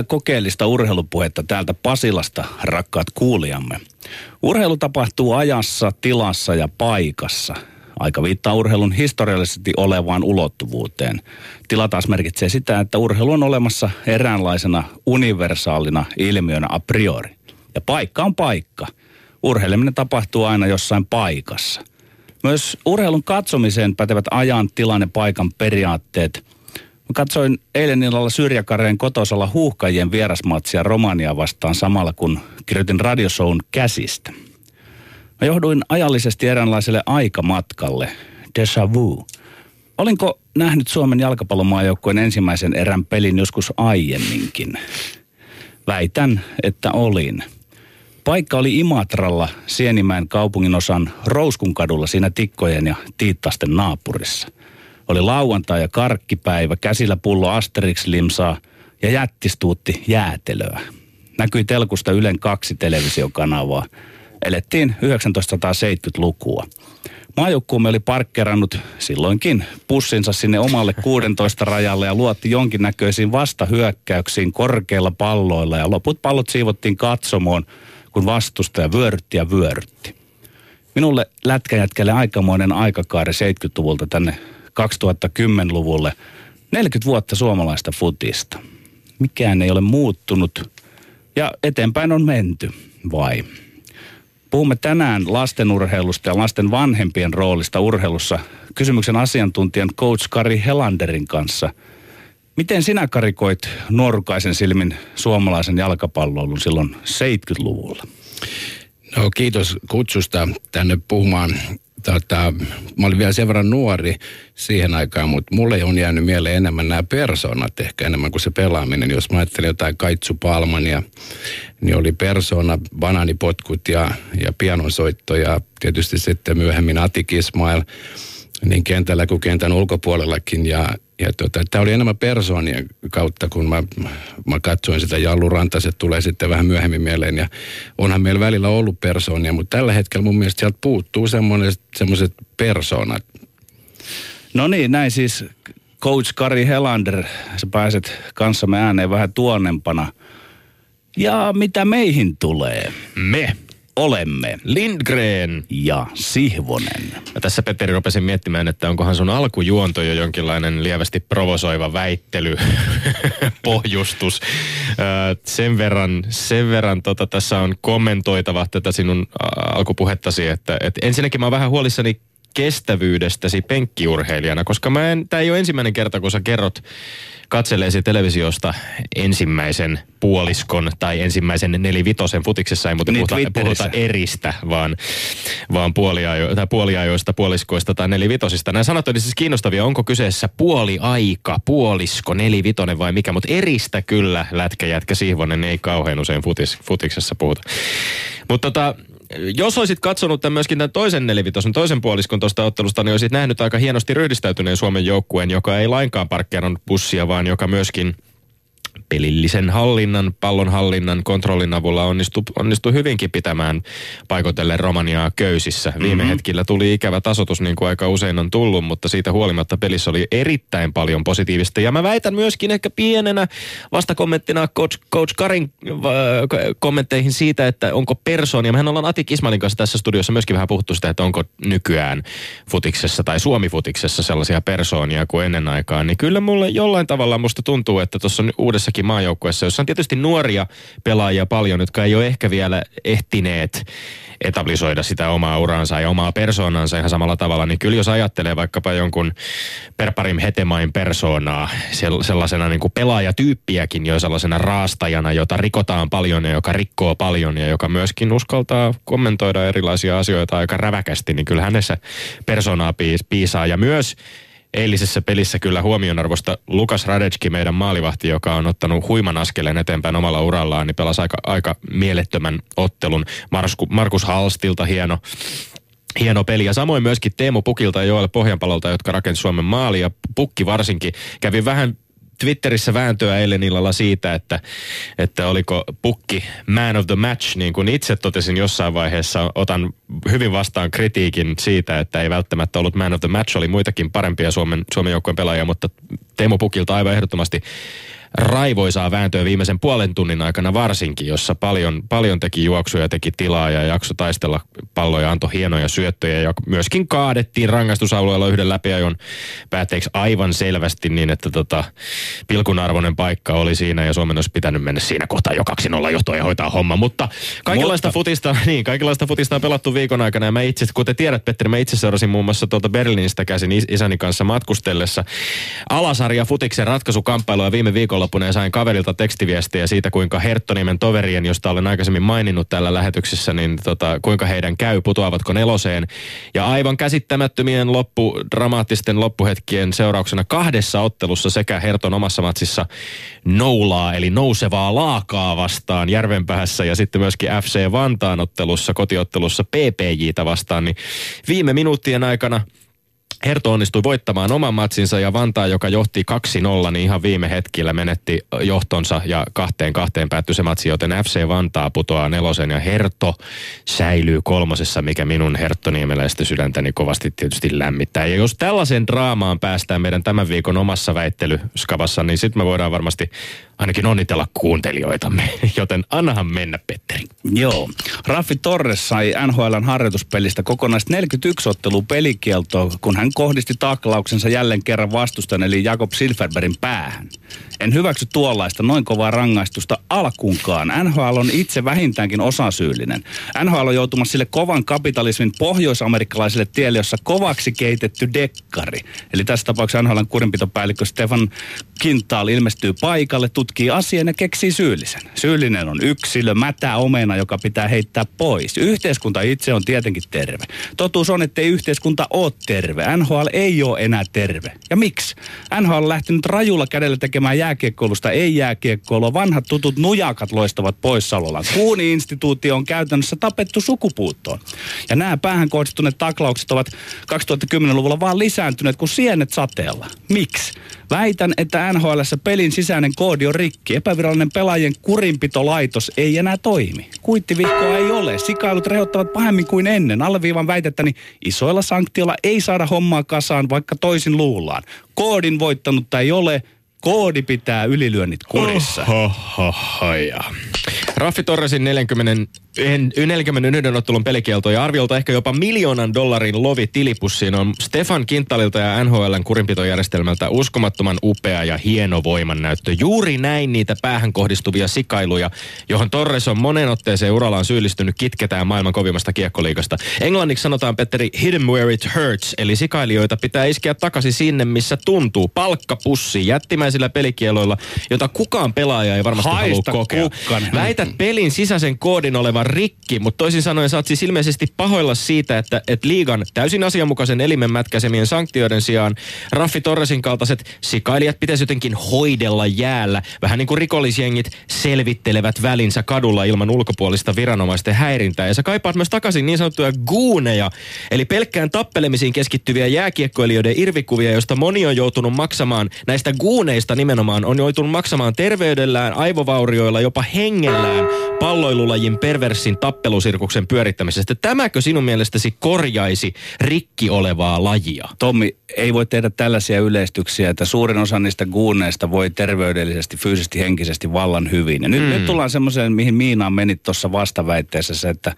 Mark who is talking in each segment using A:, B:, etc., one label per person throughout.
A: Hyvää kokeellista urheilupuhetta täältä Pasilasta, rakkaat kuulijamme. Urheilu tapahtuu ajassa, tilassa ja paikassa. Aika viittaa urheilun historiallisesti olevaan ulottuvuuteen. Tila taas merkitsee sitä, että urheilu on olemassa eräänlaisena universaalina ilmiönä a priori. Ja paikka on paikka. Urheileminen tapahtuu aina jossain paikassa. Myös urheilun katsomiseen pätevät ajan, tilanne, paikan periaatteet. Mä katsoin eilen illalla Syrjäkareen kotosalla huuhkajien vierasmatsia Romania vastaan samalla kun kirjoitin radiosoun käsistä. Mä johduin ajallisesti eräänlaiselle aikamatkalle, déjà vu. Olinko nähnyt Suomen jalkapallomaajoukkueen ensimmäisen erän pelin joskus aiemminkin? Väitän, että olin. Paikka oli Imatralla, Sienimäen kaupunginosan Rouskun siinä Tikkojen ja Tiittasten naapurissa. Oli lauantai ja karkkipäivä, käsillä pullo Asterix-limsaa ja jättistuutti jäätelöä. Näkyi telkusta Ylen kaksi televisiokanavaa. Elettiin 1970-lukua. Maajoukkuumme oli parkkerannut silloinkin pussinsa sinne omalle 16 rajalle ja luotti jonkinnäköisiin vastahyökkäyksiin korkeilla palloilla ja loput pallot siivottiin katsomoon, kun vastustaja vyörytti ja vyörytti. Minulle lätkäjätkälle aikamoinen aikakaari 70-luvulta tänne 2010-luvulle. 40 vuotta suomalaista futista. Mikään ei ole muuttunut ja eteenpäin on menty, vai? Puhumme tänään lastenurheilusta ja lasten vanhempien roolista urheilussa kysymyksen asiantuntijan coach Kari Helanderin kanssa. Miten sinä karikoit nuorukaisen silmin suomalaisen jalkapalloilun silloin 70-luvulla?
B: No kiitos kutsusta tänne puhumaan. Tota, mä olin vielä sen verran nuori siihen aikaan, mutta mulle on jäänyt mieleen enemmän nämä persoonat ehkä enemmän kuin se pelaaminen. Jos mä ajattelin jotain Kaitsu Palmania, niin oli persona, bananipotkut ja, ja pianonsoitto ja tietysti sitten myöhemmin Atik Ismail niin kentällä kuin kentän ulkopuolellakin. Ja, ja tota, tämä oli enemmän persoonien kautta, kun mä, mä katsoin sitä Jallu Rantaset tulee sitten vähän myöhemmin mieleen. Ja onhan meillä välillä ollut persoonia, mutta tällä hetkellä mun mielestä sieltä puuttuu semmoiset persoonat.
A: No niin, näin siis coach Kari Helander, sä pääset kanssamme ääneen vähän tuonnempana. Ja mitä meihin tulee?
C: Me
A: olemme
C: Lindgren
A: ja Sihvonen.
C: Mä tässä Petteri rupesin miettimään, että onkohan sun alkujuonto jo jonkinlainen lievästi provosoiva väittely, pohjustus. sen verran, sen verran tota, tässä on kommentoitava tätä sinun alkupuhettasi, että, että ensinnäkin mä oon vähän huolissani kestävyydestäsi penkkiurheilijana, koska mä en, tää ei ole ensimmäinen kerta, kun sä kerrot katseleesi televisiosta ensimmäisen puoliskon tai ensimmäisen nelivitosen futiksessa ei muuten puhuta, puhuta eristä, vaan, vaan puoliajo, tai puoliajoista, puoliskoista tai nelivitosista. Nämä sanat olisivat siis kiinnostavia. Onko kyseessä puoliaika, puolisko, nelivitonen vai mikä, mutta eristä kyllä lätkäjätkä Sihvonen ei kauhean usein futis, futiksessa puhuta. Mutta tota, jos olisit katsonut tämän myöskin tämän toisen nelivitosen, toisen puoliskon tuosta ottelusta, niin olisit nähnyt aika hienosti ryhdistäytyneen Suomen joukkueen, joka ei lainkaan parkkeerannut bussia, vaan joka myöskin – pelillisen hallinnan, pallon hallinnan, kontrollin avulla onnistui, onnistui hyvinkin pitämään paikotelle Romaniaa köysissä. Viime mm-hmm. hetkillä tuli ikävä tasotus, niin kuin aika usein on tullut, mutta siitä huolimatta pelissä oli erittäin paljon positiivista. Ja mä väitän myöskin ehkä pienenä vastakommenttina Coach, Coach Karin äh, kommentteihin siitä, että onko persoonia. Mehän ollaan Ati Kismalin kanssa tässä studiossa myöskin vähän puhuttu sitä, että onko nykyään futiksessa tai Suomi-futiksessa sellaisia persoonia kuin ennen aikaa. Niin kyllä mulle jollain tavalla musta tuntuu, että tuossa uudessakin jossakin maajoukkueessa, jossa on tietysti nuoria pelaajia paljon, jotka ei ole ehkä vielä ehtineet etablisoida sitä omaa uransa ja omaa persoonansa ihan samalla tavalla, niin kyllä jos ajattelee vaikkapa jonkun Perparim Hetemain persoonaa sellaisena niin kuin pelaajatyyppiäkin jo sellaisena raastajana, jota rikotaan paljon ja joka rikkoo paljon ja joka myöskin uskaltaa kommentoida erilaisia asioita aika räväkästi, niin kyllä hänessä persoonaa piisaa. Ja myös eilisessä pelissä kyllä huomionarvosta Lukas Radecki, meidän maalivahti, joka on ottanut huiman askeleen eteenpäin omalla urallaan, niin pelasi aika, aika mielettömän ottelun. Marsku, Markus Halstilta hieno, hieno peli. Ja samoin myöskin Teemu Pukilta ja Joel Pohjanpalolta, jotka rakensivat Suomen maalia. Pukki varsinkin kävi vähän Twitterissä vääntöä eilen illalla siitä, että, että oliko pukki man of the match, niin kuin itse totesin jossain vaiheessa, otan hyvin vastaan kritiikin siitä, että ei välttämättä ollut man of the match, oli muitakin parempia Suomen, Suomen joukkueen pelaajia, mutta Teemu Pukilta aivan ehdottomasti raivoisaa vääntöä viimeisen puolen tunnin aikana varsinkin, jossa paljon, paljon teki juoksuja, teki tilaa ja jakso taistella palloja, antoi hienoja syöttöjä ja myöskin kaadettiin rangaistusalueella yhden läpiajon päätteeksi aivan selvästi niin, että tota, pilkunarvoinen paikka oli siinä ja Suomen olisi pitänyt mennä siinä kohtaa jo 2-0 johtoon ja hoitaa homma, mutta kaikenlaista mutta... futista, niin, kaikenlaista futista on pelattu viikon aikana ja mä itse, kuten tiedät Petteri, mä itse seurasin muun muassa tuolta Berliinistä käsin isäni kanssa matkustellessa alasarja futiksen ratkaisukamppailua viime viikonloppuna ja sain kaverilta tekstiviestiä siitä, kuinka Herttonimen toverien, josta olen aikaisemmin maininnut tällä lähetyksessä, niin tota, kuinka heidän käy, putoavatko neloseen. Ja aivan käsittämättömien loppu, dramaattisten loppuhetkien seurauksena kahdessa ottelussa sekä Herton omassa matsissa noulaa, eli nousevaa laakaa vastaan Järvenpäässä ja sitten myöskin FC Vantaan ottelussa, kotiottelussa PPJtä vastaan, niin viime minuuttien aikana – Herto onnistui voittamaan oman matsinsa ja Vantaa, joka johti 2-0, niin ihan viime hetkillä menetti johtonsa ja kahteen kahteen päättyi se matsi, joten FC Vantaa putoaa nelosen ja Herto säilyy kolmosessa, mikä minun herttoniemeläistä sydäntäni kovasti tietysti lämmittää. Ja jos tällaisen draamaan päästään meidän tämän viikon omassa väittelyskavassa, niin sitten me voidaan varmasti ainakin onnitella kuuntelijoitamme. Joten annahan mennä, Petteri.
A: Joo. Raffi Torres sai NHLn harjoituspelistä kokonaista 41 ottelua pelikieltoa, kun hän kohdisti taklauksensa jälleen kerran vastustajan, eli Jakob Silverbergin päähän. En hyväksy tuollaista noin kovaa rangaistusta alkuunkaan. NHL on itse vähintäänkin osasyyllinen. NHL on joutumassa sille kovan kapitalismin pohjoisamerikkalaiselle tielle, jossa kovaksi keitetty dekkari. Eli tässä tapauksessa NHLn kurinpitopäällikkö Stefan Kintaal ilmestyy paikalle, tutkii asian ja keksii syyllisen. Syyllinen on yksilö, mätä omena, joka pitää heittää pois. Yhteiskunta itse on tietenkin terve. Totuus on, että ei yhteiskunta ole terve. NHL ei ole enää terve. Ja miksi? NHL on lähtenyt rajulla kädellä tekemään jääkiekkoilusta ei jääkiekkoilua. Vanhat tutut nujakat loistavat poissaolollaan. Kuuni-instituutio on käytännössä tapettu sukupuuttoon. Ja nämä päähän kohdistuneet taklaukset ovat 2010-luvulla vaan lisääntyneet kuin sienet sateella. Miksi? Väitän, että NHL pelin sisäinen koodi on rikki. Epävirallinen pelaajien kurinpitolaitos ei enää toimi. Kuittivihkoa ei ole. Sikailut rehottavat pahemmin kuin ennen. Alleviivan väitettäni isoilla sanktioilla ei saada hommaa kasaan, vaikka toisin luullaan. Koodin voittanutta ei ole, Koodi pitää ylilyönnit kurissa.
C: Raffi Torresin 40 41 ottelun pelikielto ja arviolta ehkä jopa miljoonan dollarin lovi tilipussiin on Stefan Kintalilta ja NHLn kurinpitojärjestelmältä uskomattoman upea ja hieno voimannäyttö. Juuri näin niitä päähän kohdistuvia sikailuja, johon Torres on monen otteeseen urallaan syyllistynyt kitketään maailman kovimmasta kiekkoliikasta. Englanniksi sanotaan, Petteri, hit em where it hurts, eli sikailijoita pitää iskeä takaisin sinne, missä tuntuu. Palkkapussi jättimäisillä pelikieloilla, jota kukaan pelaaja ei varmasti
A: Haista
C: halua kokea.
A: kukkanen.
C: Väität pelin sisäisen koodin olevan rikki, mutta toisin sanoen oot siis ilmeisesti pahoilla siitä, että, että liigan täysin asianmukaisen elimen mätkäsemien sanktioiden sijaan Raffi Torresin kaltaiset sikailijat pitäisi jotenkin hoidella jäällä. Vähän niin kuin rikollisjengit selvittelevät välinsä kadulla ilman ulkopuolista viranomaisten häirintää. Ja sä kaipaat myös takaisin niin sanottuja guuneja, eli pelkkään tappelemisiin keskittyviä jääkiekkoilijoiden irvikuvia, joista moni on joutunut maksamaan, näistä guuneista nimenomaan on joutunut maksamaan terveydellään, aivovaurioilla, jopa hengellään palloilulajin perversin tappelusirkuksen pyörittämisestä. Tämäkö sinun mielestäsi korjaisi rikki olevaa lajia?
A: Tommi, ei voi tehdä tällaisia yleistyksiä, että suurin osa niistä guuneista voi terveydellisesti, fyysisesti, henkisesti vallan hyvin. Ja nyt, mm. nyt tullaan semmoiseen, mihin Miinaan menit tuossa vastaväitteessä, että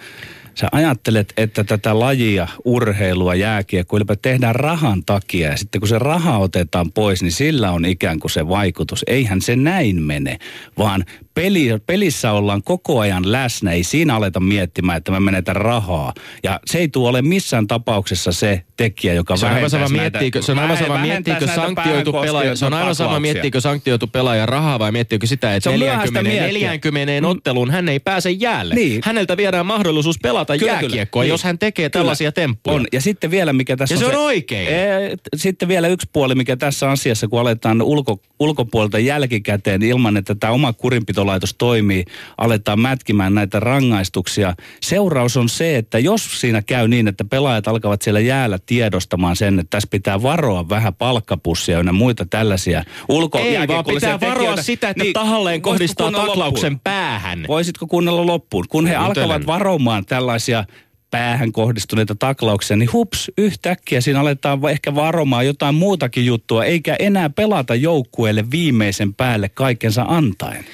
A: sä ajattelet, että tätä lajia, urheilua, jääkiekkoa ylipäätään tehdään rahan takia. Ja sitten kun se raha otetaan pois, niin sillä on ikään kuin se vaikutus. Eihän se näin mene, vaan peli, pelissä ollaan koko ajan läsnä. Ei siinä aleta miettimään, että me menetään rahaa. Ja se ei tule ole missään tapauksessa se tekijä, joka
C: Se on aivan sama,
A: näitä-
C: miettiikö, se on aivan sama, miettiikö sanktioitu pelaaja, se on aivan sama, miettiikö sanktioitu pelaaja rahaa vai miettiikö sitä, että
A: Se on myöhäistä
C: 40,
A: miettiä.
C: 40 otteluun hän ei pääse jäälle.
A: Niin.
C: Häneltä viedään mahdollisuus pelata pelata
A: Kyllä,
C: jääkiekkoa,
A: kyllä.
C: jos hän tekee
A: Kyllä.
C: tällaisia temppuja.
A: On. Ja sitten vielä, mikä tässä
C: Ja se
A: on
C: on oikein.
A: Ee, Sitten vielä yksi puoli, mikä tässä asiassa, kun aletaan ulko, ulkopuolelta jälkikäteen ilman, että tämä oma kurinpitolaitos toimii, aletaan mätkimään näitä rangaistuksia. Seuraus on se, että jos siinä käy niin, että pelaajat alkavat siellä jäällä tiedostamaan sen, että tässä pitää varoa vähän palkkapussia ja muita tällaisia ulko
C: Ei, vaan pitää varoa
A: tekijöitä,
C: sitä, että
A: niin
C: tahalleen kohdistaa taklauksen
A: loppuun?
C: päähän.
A: Voisitko kuunnella loppuun? Kun he
C: Kuuntelen.
A: alkavat varomaan tällaisia päähän kohdistuneita taklauksia, niin hups, yhtäkkiä siinä aletaan ehkä varomaan jotain muutakin juttua, eikä enää pelata joukkueelle viimeisen päälle kaikensa antaen.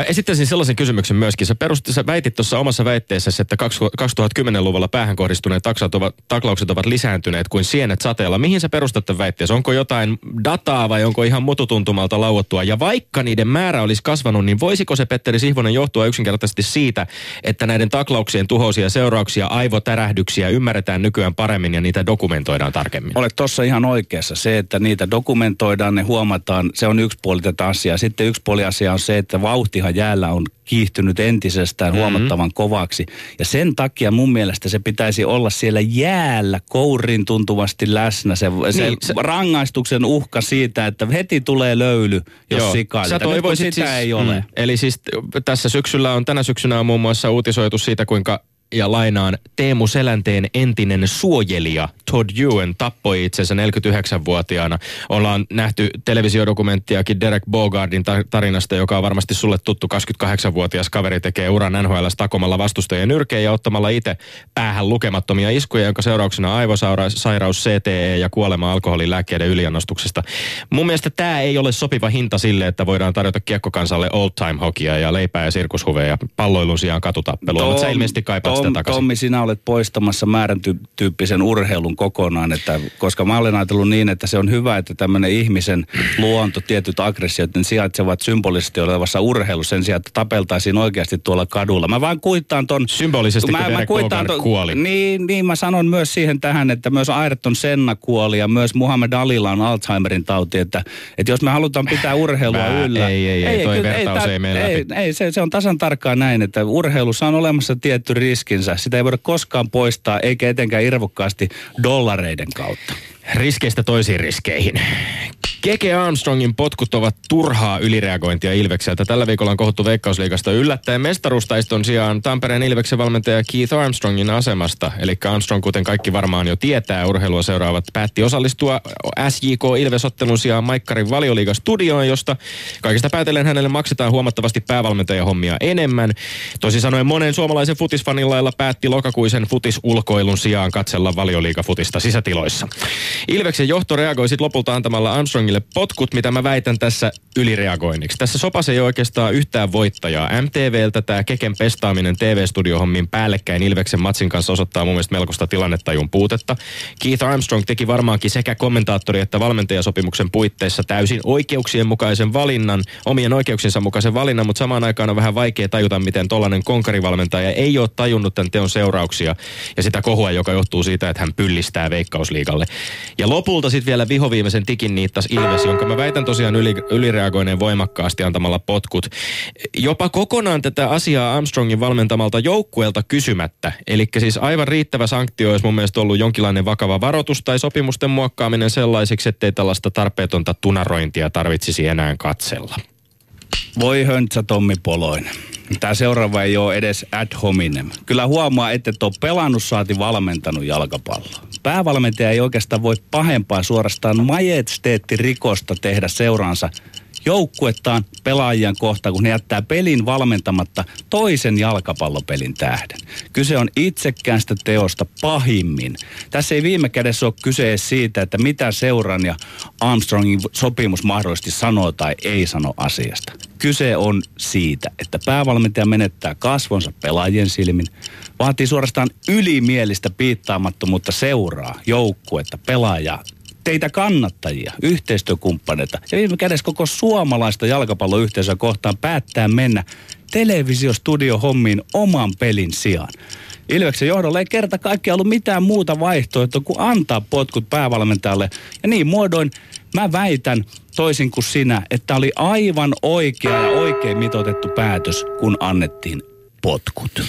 C: Mä esittäisin sellaisen kysymyksen myöskin. Sä, perustit, sä väitit tuossa omassa väitteessäsi, että 2010-luvulla päähän kohdistuneet taksat ovat, taklaukset ovat lisääntyneet kuin sienet sateella. Mihin sä perustat tämän väitteessä? Onko jotain dataa vai onko ihan mututuntumalta lauottua? Ja vaikka niiden määrä olisi kasvanut, niin voisiko se Petteri Sihvonen johtua yksinkertaisesti siitä, että näiden taklauksien tuhoisia seurauksia, aivotärähdyksiä ymmärretään nykyään paremmin ja niitä dokumentoidaan tarkemmin?
A: Olet tuossa ihan oikeassa. Se, että niitä dokumentoidaan, ne huomataan, se on yksi puoli tätä asiaa. Sitten yksi puoli asiaa on se, että vauhtihan jäällä on kiihtynyt entisestään
C: Mhm.
A: huomattavan kovaksi. Ja sen takia mun mielestä se pitäisi olla siellä jäällä kourin tuntuvasti läsnä. Se, se,
C: Niin, se-
A: rangaistuksen uhka siitä, että heti tulee löyly, jos
C: Joo. Sä toivoisit
A: sitä
C: siis,
A: ei ole.
C: Mm. Eli siis tässä syksyllä on, tänä syksynä on muun muassa uutisoitu siitä, kuinka ja lainaan Teemu Selänteen entinen suojelija Todd Ewan tappoi itsensä 49-vuotiaana. Ollaan nähty televisiodokumenttiakin Derek Bogardin ta- tarinasta, joka on varmasti sulle tuttu 28-vuotias kaveri tekee uran NHL takomalla vastustajien nyrkeen ja ottamalla itse päähän lukemattomia iskuja, jonka seurauksena aivosairaus, CTE ja kuolema alkoholin lääkkeiden yliannostuksesta. Mun mielestä tämä ei ole sopiva hinta sille, että voidaan tarjota kiekkokansalle old time hokia ja leipää ja sirkushuveja ja palloilun sijaan katutappelua, mutta sä ilmeisesti kaipaat sitä takaisin.
A: Tommi, sinä olet poistamassa määrän ty- tyyppisen urheilun kokonaan, että, koska mä olen ajatellut niin, että se on hyvä, että tämmöinen ihmisen luonto, tietyt aggressiot, ne sijaitsevat symbolisesti olevassa urheilussa sen sijaan, että tapeltaisiin oikeasti tuolla kadulla. Mä vaan kuittaan ton...
C: Symbolisesti, kun Derek Bogard kuoli.
A: Niin, niin, mä sanon myös siihen tähän, että myös Ayrton Senna kuoli ja myös Muhammed Alilla on Alzheimerin tauti, että, että jos me halutaan pitää urheilua
C: Mä-
A: yllä...
C: ei, ei, ei, toi vertaus
A: tää-
C: ei mene
A: ei,
C: läpi.
A: ei se, se on tasan tarkkaan näin, että urheilussa on olemassa tietty riskinsä. Sitä ei voida koskaan poistaa, eikä etenkään irvokkaasti dollareiden kautta.
C: Riskeistä toisiin riskeihin. Keke Armstrongin potkut ovat turhaa ylireagointia Ilvekseltä. Tällä viikolla on kohuttu Veikkausliigasta yllättäen mestaruustaiston sijaan Tampereen Ilveksen valmentaja Keith Armstrongin asemasta. Eli Armstrong, kuten kaikki varmaan jo tietää, urheilua seuraavat päätti osallistua SJK Ilves-ottelun sijaan Maikkarin valioliigastudioon, josta kaikista päätellen hänelle maksetaan huomattavasti päävalmentajahommia enemmän. Toisin sanoen monen suomalaisen futisfanin lailla päätti lokakuisen futisulkoilun sijaan katsella valioliigafutista sisätiloissa. Ilveksen johto reagoi sitten lopulta antamalla Armstrongille potkut, mitä mä väitän tässä ylireagoinniksi. Tässä sopassa ei oikeastaan yhtään voittajaa. MTVltä tämä Keken pestaaminen TV-studiohommin päällekkäin Ilveksen matsin kanssa osoittaa mun mielestä melkoista tilannetajun puutetta. Keith Armstrong teki varmaankin sekä kommentaattori että valmentajasopimuksen puitteissa täysin oikeuksien mukaisen valinnan, omien oikeuksiensa mukaisen valinnan, mutta samaan aikaan on vähän vaikea tajuta, miten tollainen konkarivalmentaja ei ole tajunnut tämän teon seurauksia ja sitä kohua, joka johtuu siitä, että hän pyllistää veikkausliigalle. Ja lopulta sitten vielä vihoviimeisen tikin niittas Ilves, jonka mä väitän tosiaan yli, ylireagoineen voimakkaasti antamalla potkut. Jopa kokonaan tätä asiaa Armstrongin valmentamalta joukkueelta kysymättä. Eli siis aivan riittävä sanktio olisi mun mielestä ollut jonkinlainen vakava varoitus tai sopimusten muokkaaminen sellaisiksi, ettei tällaista tarpeetonta tunarointia tarvitsisi enää katsella.
A: Voi höntsä Tommi Poloinen. Tämä seuraava ei ole edes ad hominem. Kyllä huomaa, että et ole pelannut saati valmentanut jalkapalloa. Päävalmentaja ei oikeastaan voi pahempaa suorastaan majesteettirikosta tehdä seuraansa joukkuettaan pelaajien kohta, kun ne jättää pelin valmentamatta toisen jalkapallopelin tähden. Kyse on itsekäästä teosta pahimmin. Tässä ei viime kädessä ole kyse siitä, että mitä seuran ja Armstrongin sopimus mahdollisesti sanoo tai ei sano asiasta. Kyse on siitä, että päävalmentaja menettää kasvonsa pelaajien silmin, vaatii suorastaan ylimielistä piittaamattomuutta seuraa, joukkuetta, pelaajaa, teitä kannattajia, yhteistyökumppaneita ja viime kädessä koko suomalaista jalkapalloyhteisöä kohtaan päättää mennä televisiostudio-hommiin oman pelin sijaan. Ilveksen johdolla ei kerta kaikkiaan ollut mitään muuta vaihtoehtoa kuin antaa potkut päävalmentajalle. Ja niin muodoin mä väitän, toisin kuin sinä, että oli aivan oikea ja oikein mitoitettu päätös, kun annettiin potkut.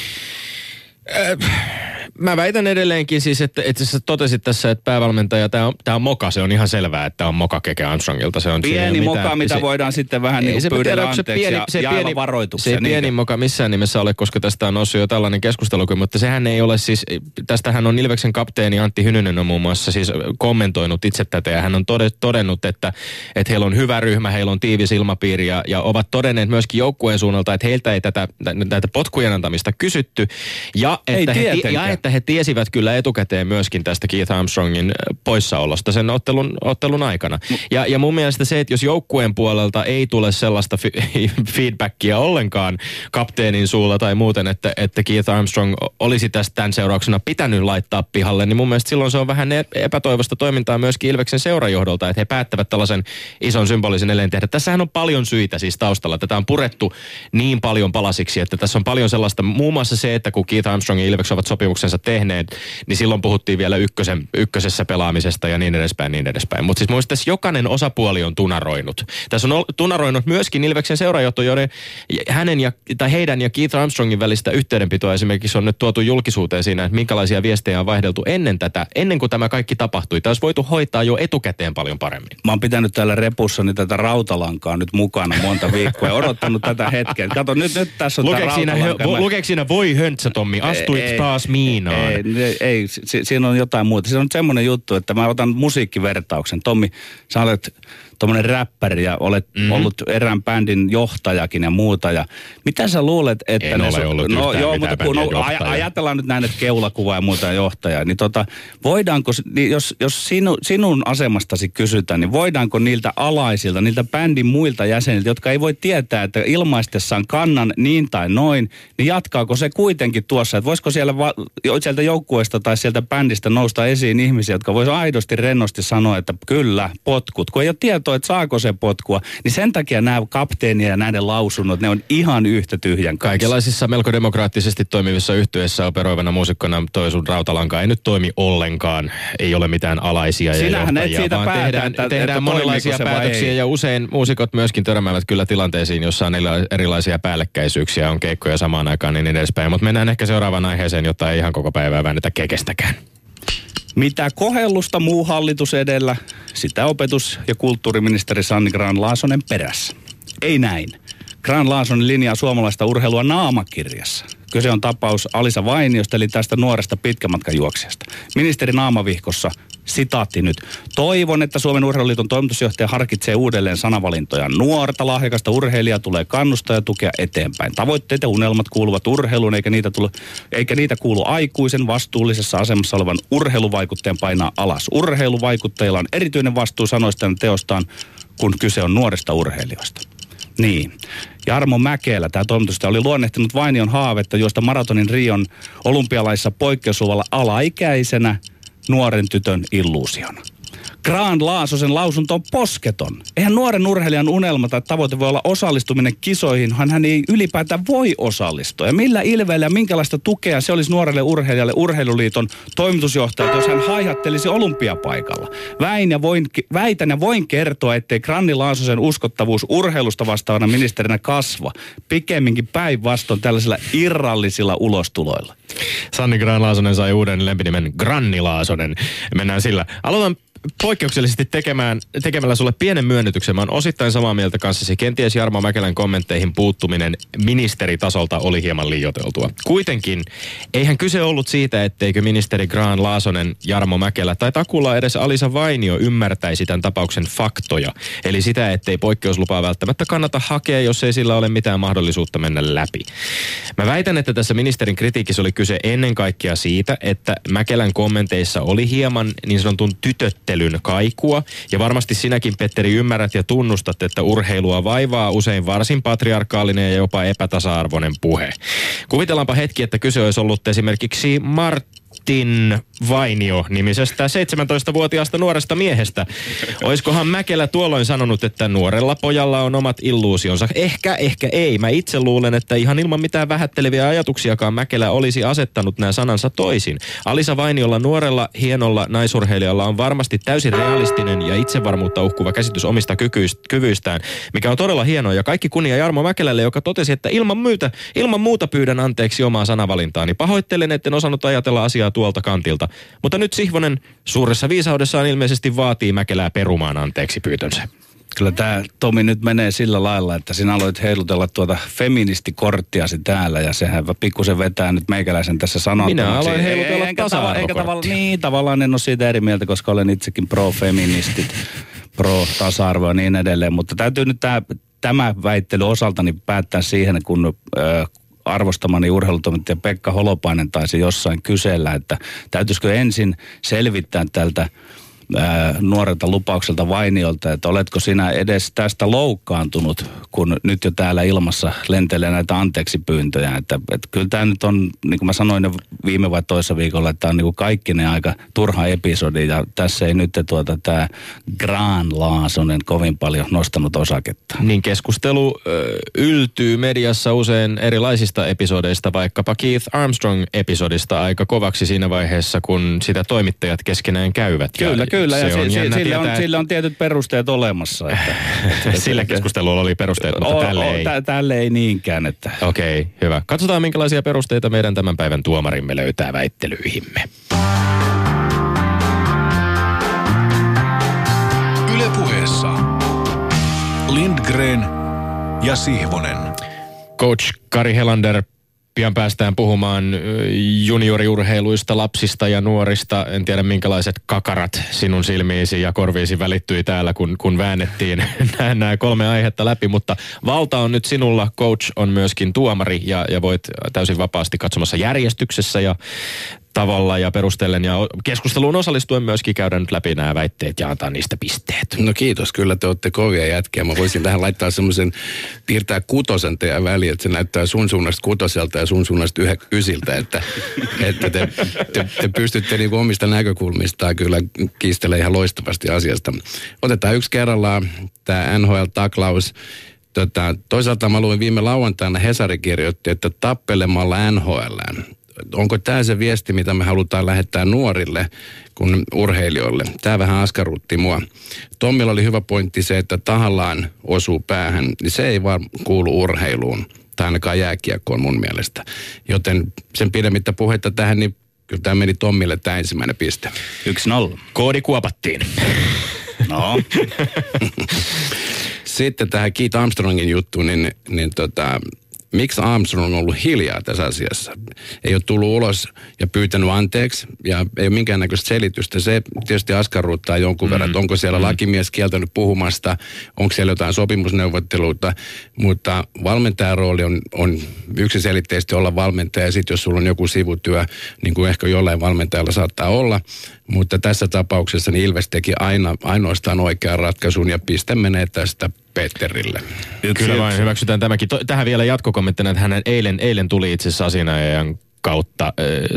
C: Mä väitän edelleenkin siis, että, että sä totesit tässä, että päävalmentaja, tämä on, tää on moka, se on ihan selvää, että tämä on moka Keke Armstrongilta. Se on, ei
A: Pieni
C: ole
A: moka,
C: mitään-
A: mitä
C: se-
A: voidaan sitten vähän niin
C: ei se
A: kuin pyydellä
C: tiedä, onko se
A: anteeksi
C: pieni,
A: ja,
C: se
A: ja
C: pieni,
A: varoituksia.
C: se ei pieni moka missään nimessä ole, koska tästä on noussut jo tällainen keskustelukin, mutta sehän ei ole siis, tästähän on Ilveksen kapteeni Antti Hynynen on muun muassa siis kommentoinut itse tätä ja hän on tode- todennut, että, että heillä on hyvä ryhmä, heillä on tiivis ilmapiiri ja, ja ovat todenneet myöskin joukkueen suunnalta, että heiltä ei tätä, näitä potkujen antamista kysytty ja
A: Ei
C: että, he, ti-
A: tietenkään.
C: ja että he tiesivät kyllä etukäteen myöskin tästä Keith Armstrongin poissaolosta sen ottelun, ottelun aikana. Ja, ja mun mielestä se, että jos joukkueen puolelta ei tule sellaista fi- feedbackia ollenkaan kapteenin suulla tai muuten, että, että Keith Armstrong olisi tästä tämän seurauksena pitänyt laittaa pihalle, niin mun mielestä silloin se on vähän e- epätoivosta toimintaa myöskin Ilveksen seurajohdolta, että he päättävät tällaisen ison symbolisen eleen tehdä. Tässähän on paljon syitä siis taustalla. Tätä on purettu niin paljon palasiksi, että tässä on paljon sellaista, muun muassa se, että kun Keith Armstrong ja Ilveks ovat sopimuksensa tehneet, niin silloin puhuttiin vielä ykkösen, ykkösessä pelaamisesta ja niin edespäin, niin edespäin. Mutta siis mun tässä jokainen osapuoli on tunaroinut. Tässä on tunaroinut myöskin Ilveksen seurajohto, joiden hänen ja, tai heidän ja Keith Armstrongin välistä yhteydenpitoa esimerkiksi on nyt tuotu julkisuuteen siinä, että minkälaisia viestejä on vaihdeltu ennen tätä, ennen kuin tämä kaikki tapahtui. Tämä olisi voitu hoitaa jo etukäteen paljon paremmin.
A: Mä oon pitänyt täällä repussani tätä rautalankaa nyt mukana monta viikkoa ja odottanut tätä hetkeä. Kato, nyt, nyt tässä on
C: Lukeeko siinä,
A: rautalanka.
C: lukeeko siinä voi höntsä, Tommi? Astuit
A: Ei,
C: taas miinaan.
A: Ei, ei, si, siinä on jotain muuta. Siinä on semmoinen juttu, että mä otan musiikkivertauksen. Tommi, sä olet tuommoinen räppäri ja olet
C: Mhm.
A: mm-hmm. ollut erään bändin johtajakin ja muuta. Ja mitä sä luulet, että
C: En
A: ne...
C: ole ollut
A: no, joo, mutta kun, no, aj-
C: johtaja.
A: ajatellaan nyt näin, että keulakuva ja muuta johtajaa, niin tota, voidaanko, niin jos, jos sinu, sinun asemastasi kysytään, niin voidaanko niiltä alaisilta, niiltä bändin muilta jäseniltä, jotka ei voi tietää, että ilmaistessaan kannan niin tai noin, niin jatkaako se kuitenkin tuossa, että voisiko siellä va- sieltä joukkueesta tai sieltä bändistä nousta esiin ihmisiä, jotka voisivat aidosti rennosti sanoa, että kyllä, potkut. Kun ei ole tietoa, että saako se potkua, niin sen takia nämä kapteenien ja näiden lausunnot, ne on ihan yhtä tyhjän kanssa.
C: Kaikenlaisissa melko demokraattisesti toimivissa yhtyeissä operoivana muusikkona toi sun rautalanka ei nyt toimi ollenkaan. Ei ole mitään alaisia
A: Sinähän
C: ja
A: et
C: johtajia,
A: siitä
C: vaan
A: päätä,
C: tehdään,
A: että-
C: tehdään
A: että
C: monenlaisia päätöksiä ja usein muusikot myöskin törmäävät kyllä tilanteisiin, jossa on erila- erilaisia päällekkäisyyksiä, on keikkoja samaan aikaan niin edespäin. Mutta mennään ehkä seuraavaan aiheeseen, jotta ei ihan koko päivää väännetä kekestäkään.
A: Mitä kohellusta muu hallitus edellä, sitä opetus- ja kulttuuriministeri Sanni Graan-Laasonen perässä. Ei näin. Graan-Laasonen linjaa suomalaista urheilua naamakirjassa. Kyse on tapaus Alisa Vainiosta, eli tästä nuoresta pitkämatkajuoksijasta. Ministeri Naamavihkossa, sitaatti nyt. Toivon, että Suomen urheiluliiton toimitusjohtaja harkitsee uudelleen sanavalintoja. Nuorta lahjakasta urheilijaa tulee kannustaa ja tukea eteenpäin. Tavoitteet ja unelmat kuuluvat urheiluun, eikä niitä, tule, eikä niitä kuulu aikuisen vastuullisessa asemassa olevan urheiluvaikuttajan painaa alas. Urheiluvaikuttajilla on erityinen vastuu sanoistaan teostaan, kun kyse on nuorista urheilijoista. Niin. Jarmo Mäkelä, tämä toimitusta, oli luonnehtinut Vainion haavetta juosta maratonin Rion olympialaissa poikkeusluvalla alaikäisenä nuoren tytön illuusiona. Graan Laasosen lausunto on posketon. Eihän nuoren urheilijan unelma tai tavoite voi olla osallistuminen kisoihin, hän, hän ei ylipäätään voi osallistua. Ja millä ilveellä ja minkälaista tukea se olisi nuorelle urheilijalle urheiluliiton toimitusjohtajalta, jos hän haihattelisi olympiapaikalla. Väin ja voin, väitän ja voin kertoa, ettei Granni Laasosen uskottavuus urheilusta vastaavana ministerinä kasva. Pikemminkin päinvastoin tällaisilla irrallisilla ulostuloilla.
C: Sanni Graan-Laasonen sai uuden lempinimen Granni Laasonen. Mennään sillä. Aloitan poikkeuksellisesti tekemään, tekemällä sulle pienen myönnytyksen. Mä oon osittain samaa mieltä kanssasi. Kenties Jarmo Mäkelän kommentteihin puuttuminen ministeritasolta oli hieman liioteltua. Kuitenkin, eihän kyse ollut siitä, etteikö ministeri Graan Laasonen, Jarmo Mäkelä tai takulla edes Alisa Vainio ymmärtäisi tämän tapauksen faktoja. Eli sitä, ettei poikkeuslupaa välttämättä kannata hakea, jos ei sillä ole mitään mahdollisuutta mennä läpi. Mä väitän, että tässä ministerin kritiikissä oli kyse ennen kaikkea siitä, että Mäkelän kommenteissa oli hieman niin sanotun tytöttelyn kaikua. Ja varmasti sinäkin, Petteri, ymmärrät ja tunnustat, että urheilua vaivaa usein varsin patriarkaalinen ja jopa epätasa-arvoinen puhe. Kuvitellaanpa hetki, että kyse olisi ollut esimerkiksi Martti Martin Vainio nimisestä 17-vuotiaasta nuoresta miehestä. Oiskohan Mäkelä tuolloin sanonut, että nuorella pojalla on omat illuusionsa? Ehkä, ehkä ei. Mä itse luulen, että ihan ilman mitään vähätteleviä ajatuksiakaan Mäkelä olisi asettanut nämä sanansa toisin. Alisa Vainiolla nuorella, hienolla naisurheilijalla on varmasti täysin realistinen ja itsevarmuutta uhkuva käsitys omista kyvyistään, mikä on todella hienoa. Ja kaikki kunnia Jarmo Mäkelälle, joka totesi, että ilman, myytä, ilman muuta pyydän anteeksi omaa sanavalintaani. Pahoittelen, etten osannut ajatella asiaa tuolta kantilta. Mutta nyt Sihvonen suuressa viisaudessaan ilmeisesti vaatii Mäkelää perumaan anteeksi pyytönsä.
A: Kyllä tämä Tomi nyt menee sillä lailla, että sinä aloit heilutella tuota feministikorttiasi täällä ja sehän pikkusen vetää nyt meikäläisen tässä sanottavaksi.
C: Minä aloin heilutella
A: eikä, tava, eikä tavalla, Niin, tavallaan en ole siitä eri mieltä, koska olen itsekin pro-feministit, pro-tasa-arvo ja niin edelleen. Mutta täytyy nyt tämä, tämä väittely osaltani päättää siihen, kun ö, arvostamani urheilutoimittaja Pekka Holopainen taisi jossain kysellä, että täytyisikö ensin selvittää tältä nuorelta lupaukselta Vainiolta, että oletko sinä edes tästä loukkaantunut, kun nyt jo täällä ilmassa lentelee näitä anteeksi pyyntöjä. Että, että kyllä tämä nyt on, niin kuin mä sanoin viime vai toisessa viikolla, että tämä on niin kuin ne aika turha episodi ja tässä ei nyt tuota, tämä Gran Laasonen kovin paljon nostanut osaketta.
C: Niin keskustelu ö, yltyy mediassa usein erilaisista episodeista, vaikkapa Keith Armstrong-episodista aika kovaksi siinä vaiheessa, kun sitä toimittajat keskenään käyvät.
A: Kyllä, ja kyllä Kyllä, se ja on si, sille, tietää, on, sille on tietyt perusteet olemassa. Että,
C: että, Sillä keskustelulla oli perusteet, mutta o, tälle ei.
A: T- tälle ei niinkään. Että.
C: Okei, okay, hyvä. Katsotaan, minkälaisia perusteita meidän tämän päivän tuomarimme löytää väittelyihimme.
D: Ylepuheessa Lindgren ja Sihvonen.
C: Coach Kari Helander, Pian päästään puhumaan junioriurheiluista, lapsista ja nuorista. En tiedä minkälaiset kakarat sinun silmiisi ja korviisi välittyi täällä, kun, kun väännettiin nämä kolme aihetta läpi. Mutta valta on nyt sinulla. Coach on myöskin tuomari ja, ja voit täysin vapaasti katsomassa järjestyksessä ja tavalla ja perustellen ja keskusteluun osallistuen myöskin käydä nyt läpi nämä väitteet ja antaa niistä pisteet.
B: No kiitos, kyllä te olette kovia jätkiä. Mä voisin tähän laittaa semmoisen, piirtää kutosen teidän väliin, että se näyttää sun suunnasta kutoselta ja sun suunnasta yhä, ysiltä, että, että te, te, te, pystytte niinku omista näkökulmistaan kyllä kiistelemään ihan loistavasti asiasta. Otetaan yksi kerrallaan tämä NHL-taklaus. Tota, toisaalta mä luin viime lauantaina Hesari kirjoitti, että tappelemalla NHL onko tämä se viesti, mitä me halutaan lähettää nuorille kuin urheilijoille? Tämä vähän askarrutti mua. Tommilla oli hyvä pointti se, että tahallaan osuu päähän, niin se ei vaan kuulu urheiluun tai ainakaan jääkiekkoon mun mielestä. Joten sen pidemmittä puhetta tähän, niin kyllä tämä meni Tommille tämä ensimmäinen piste.
A: Yksi nolla.
C: Koodi kuopattiin.
A: No.
B: Sitten tähän Keith Armstrongin juttuun, niin, niin tota, miksi Armstrong on ollut hiljaa tässä asiassa. Ei ole tullut ulos ja pyytänyt anteeksi ja ei ole minkäännäköistä selitystä. Se tietysti askarruttaa jonkun mm. verran, että onko siellä mm. lakimies kieltänyt puhumasta, onko siellä jotain sopimusneuvotteluita, mutta valmentajan rooli on, on yksiselitteisesti olla valmentaja ja sitten jos sulla on joku sivutyö, niin kuin ehkä jollain valmentajalla saattaa olla, mutta tässä tapauksessa niin Ilves teki aina, ainoastaan oikean ratkaisun ja piste menee tästä Petterille.
C: Yksi, Kyllä vain, hyväksytään tämäkin. Tähän vielä jatkokommenttina, että hänen eilen, eilen tuli itse asiassa asianajajan kautta äh,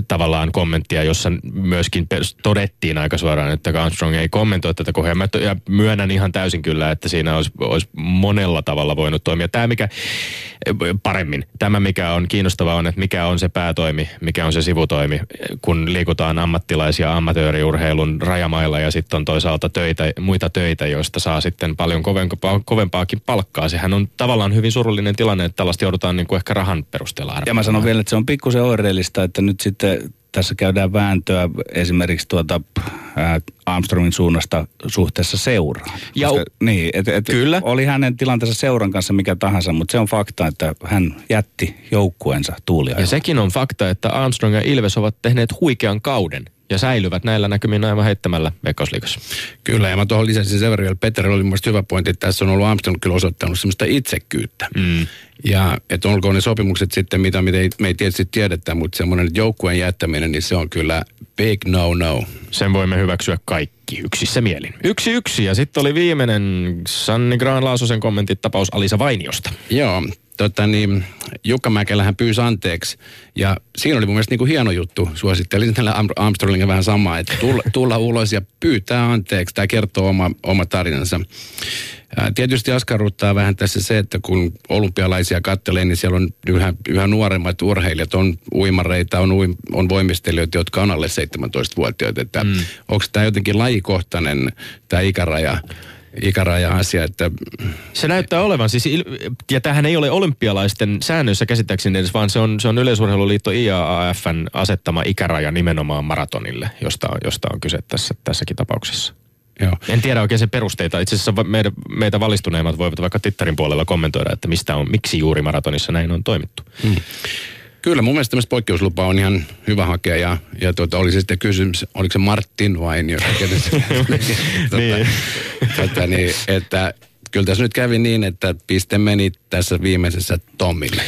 C: tavallaan kommenttia, jossa myöskin todettiin aika suoraan, että Armstrong ei kommentoi tätä kohdaa. Mä ja myönnän ihan täysin kyllä, että siinä olisi, olisi monella tavalla voinut toimia. Tämä mikä paremmin, tämä mikä on kiinnostavaa on, että mikä on se päätoimi, mikä on se sivutoimi, kun liikutaan ammattilaisia amatööriurheilun rajamailla ja sitten on toisaalta töitä, muita töitä, joista saa sitten paljon kovempaa, kovempaakin palkkaa. Sehän on tavallaan hyvin surullinen tilanne, että tällaista joudutaan niin kuin ehkä rahan perusteella arvioimaan.
A: Ja mä sanon vielä, että se on pikkusen oireellista oleellista, että nyt sitten tässä käydään vääntöä esimerkiksi tuota ää, Armstrongin suunnasta suhteessa seuraan. Ja Koska, niin, et, et kyllä. Oli hänen tilanteensa seuran kanssa mikä tahansa, mutta se on fakta, että hän jätti joukkueensa tuulia.
C: Ja sekin on fakta, että Armstrong ja Ilves ovat tehneet huikean kauden ja säilyvät näillä näkymin aivan heittämällä Veikkausliikassa.
B: Kyllä, ja mä tuohon lisäsin sen verran, että Peter oli mielestäni hyvä pointti, että tässä on ollut Armstrong kyllä osoittanut semmoista itsekyyttä. Mm. Ja että olkoon ne sopimukset sitten, mitä me ei, me ei tietysti tiedetä, mutta semmoinen joukkueen jättäminen, niin se on kyllä big no-no.
C: Sen voimme hyväksyä kaikki yksissä mielin. Yksi yksi, ja sitten oli viimeinen Sanni Graan Laasosen kommentit tapaus Alisa Vainiosta.
B: Joo, tota niin, Jukka Mäkelähän pyysi anteeksi. Ja siinä oli mun mielestä niin kuin hieno juttu. Suosittelin tälle Armstrongille vähän samaa, että tulla, tulla ulos ja pyytää anteeksi. Tämä kertoo oma, oma tarinansa. Tietysti askarruttaa vähän tässä se, että kun olympialaisia kattelee, niin siellä on yhä, yhä nuoremmat urheilijat, on uimareita, on, uim, on voimistelijoita, jotka on alle 17-vuotiaita. Että mm. Onko tämä jotenkin lajikohtainen, tämä ikäraja? Ikäraja-asia. Että...
C: Se näyttää olevan, siis, ja tähän ei ole olympialaisten säännöissä käsittääkseni edes, vaan se on, se on Yleisurheiluliitto IAAFn asettama ikäraja nimenomaan maratonille, josta, josta on kyse tässä, tässäkin tapauksessa. Joo. En tiedä oikein sen perusteita. Itse asiassa meitä, meitä valistuneimmat voivat vaikka Tittarin puolella kommentoida, että mistä on, miksi juuri maratonissa näin on toimittu. Hmm.
B: Kyllä, mun mielestä tämmöistä poikkeuslupaa on ihan hyvä hakea ja, ja tuota, oli se sitten kysymys, oliko se Martin vai niin, tuota, niin. Tuota, niin, että kyllä tässä nyt kävi niin, että piste meni tässä viimeisessä Tomille.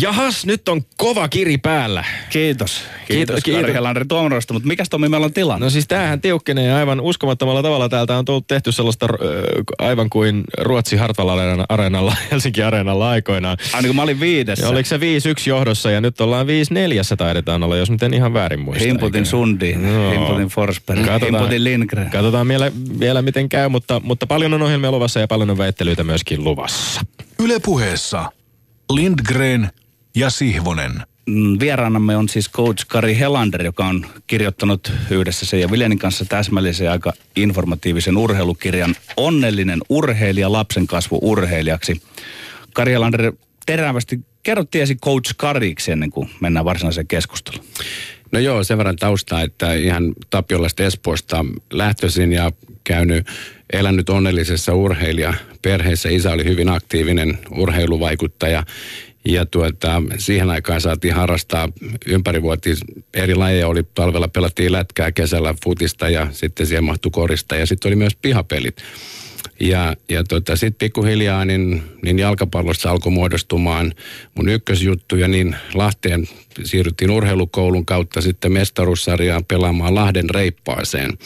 C: Jahas, nyt on kova kiri päällä.
A: Kiitos. Kiitos, kiitos. Kari Helandri Tuomarosta, mutta mikäs Tommi meillä on tilanne?
C: No siis tämähän tiukkenee aivan uskomattomalla tavalla. Täältä on tullut tehty sellaista äh, aivan kuin Ruotsi Hartwall areenalla, Helsinki areenalla aikoinaan.
A: Aina kun mä olin viidessä.
C: Ja oliko se 5-1 johdossa ja nyt ollaan 5-4 taidetaan olla, jos nyt en ihan väärin muista.
A: Himputin Sundi, no. Himputin Forsberg, Himputin Lindgren.
C: Katsotaan vielä, vielä miten käy, mutta, mutta paljon on ohjelmia luvassa ja paljon on väittelyitä myöskin luvassa.
D: Ylepuheessa Lindgren ja Sihvonen.
A: Mm, vieraanamme on siis coach Kari Helander, joka on kirjoittanut yhdessä sen ja Viljanin kanssa täsmällisen ja aika informatiivisen urheilukirjan Onnellinen urheilija lapsen kasvu urheilijaksi. Kari Helander, terävästi kerrottiesi coach Kariksi ennen kuin mennään varsinaiseen keskusteluun.
B: No joo, sen verran taustaa, että ihan Tapiolasta Espoosta lähtöisin ja käynyt, elänyt onnellisessa urheilija perheessä. Isä oli hyvin aktiivinen urheiluvaikuttaja ja tuota, siihen aikaan saatiin harrastaa ympärivuotiin eri lajeja. Oli talvella pelattiin lätkää, kesällä futista ja sitten siihen mahtui korista. Ja sitten oli myös pihapelit. Ja, ja tota, sitten pikkuhiljaa niin, niin jalkapallosta alkoi muodostumaan mun ykkösjuttu ja niin Lahteen siirryttiin urheilukoulun kautta sitten mestaruussarjaan pelaamaan Lahden reippaaseen.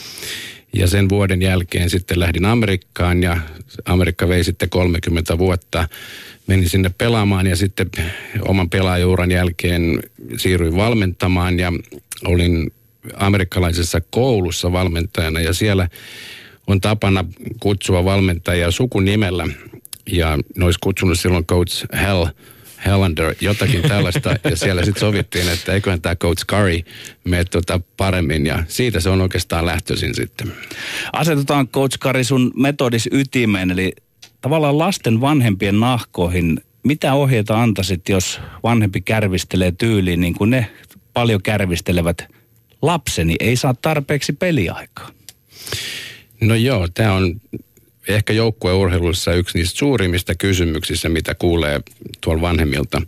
B: Ja sen vuoden jälkeen sitten lähdin Amerikkaan ja Amerikka vei sitten 30 vuotta menin sinne pelaamaan ja sitten oman pelaajuuran jälkeen siirryin valmentamaan ja olin amerikkalaisessa koulussa valmentajana ja siellä on tapana kutsua valmentajia sukunimellä ja ne olisi kutsunut silloin Coach Hell Hellander, jotakin tällaista, ja siellä sitten sovittiin, että eiköhän tämä Coach Curry mene tuota paremmin, ja siitä se on oikeastaan lähtöisin sitten.
A: Asetetaan Coach Curry sun metodis ytimeen, eli tavallaan lasten vanhempien nahkoihin, mitä ohjeita antaisit, jos vanhempi kärvistelee tyyliin niin kuin ne paljon kärvistelevät lapseni ei saa tarpeeksi peliaikaa?
B: No joo, tämä on ehkä joukkueurheilussa yksi niistä suurimmista kysymyksistä, mitä kuulee tuolla vanhemmilta.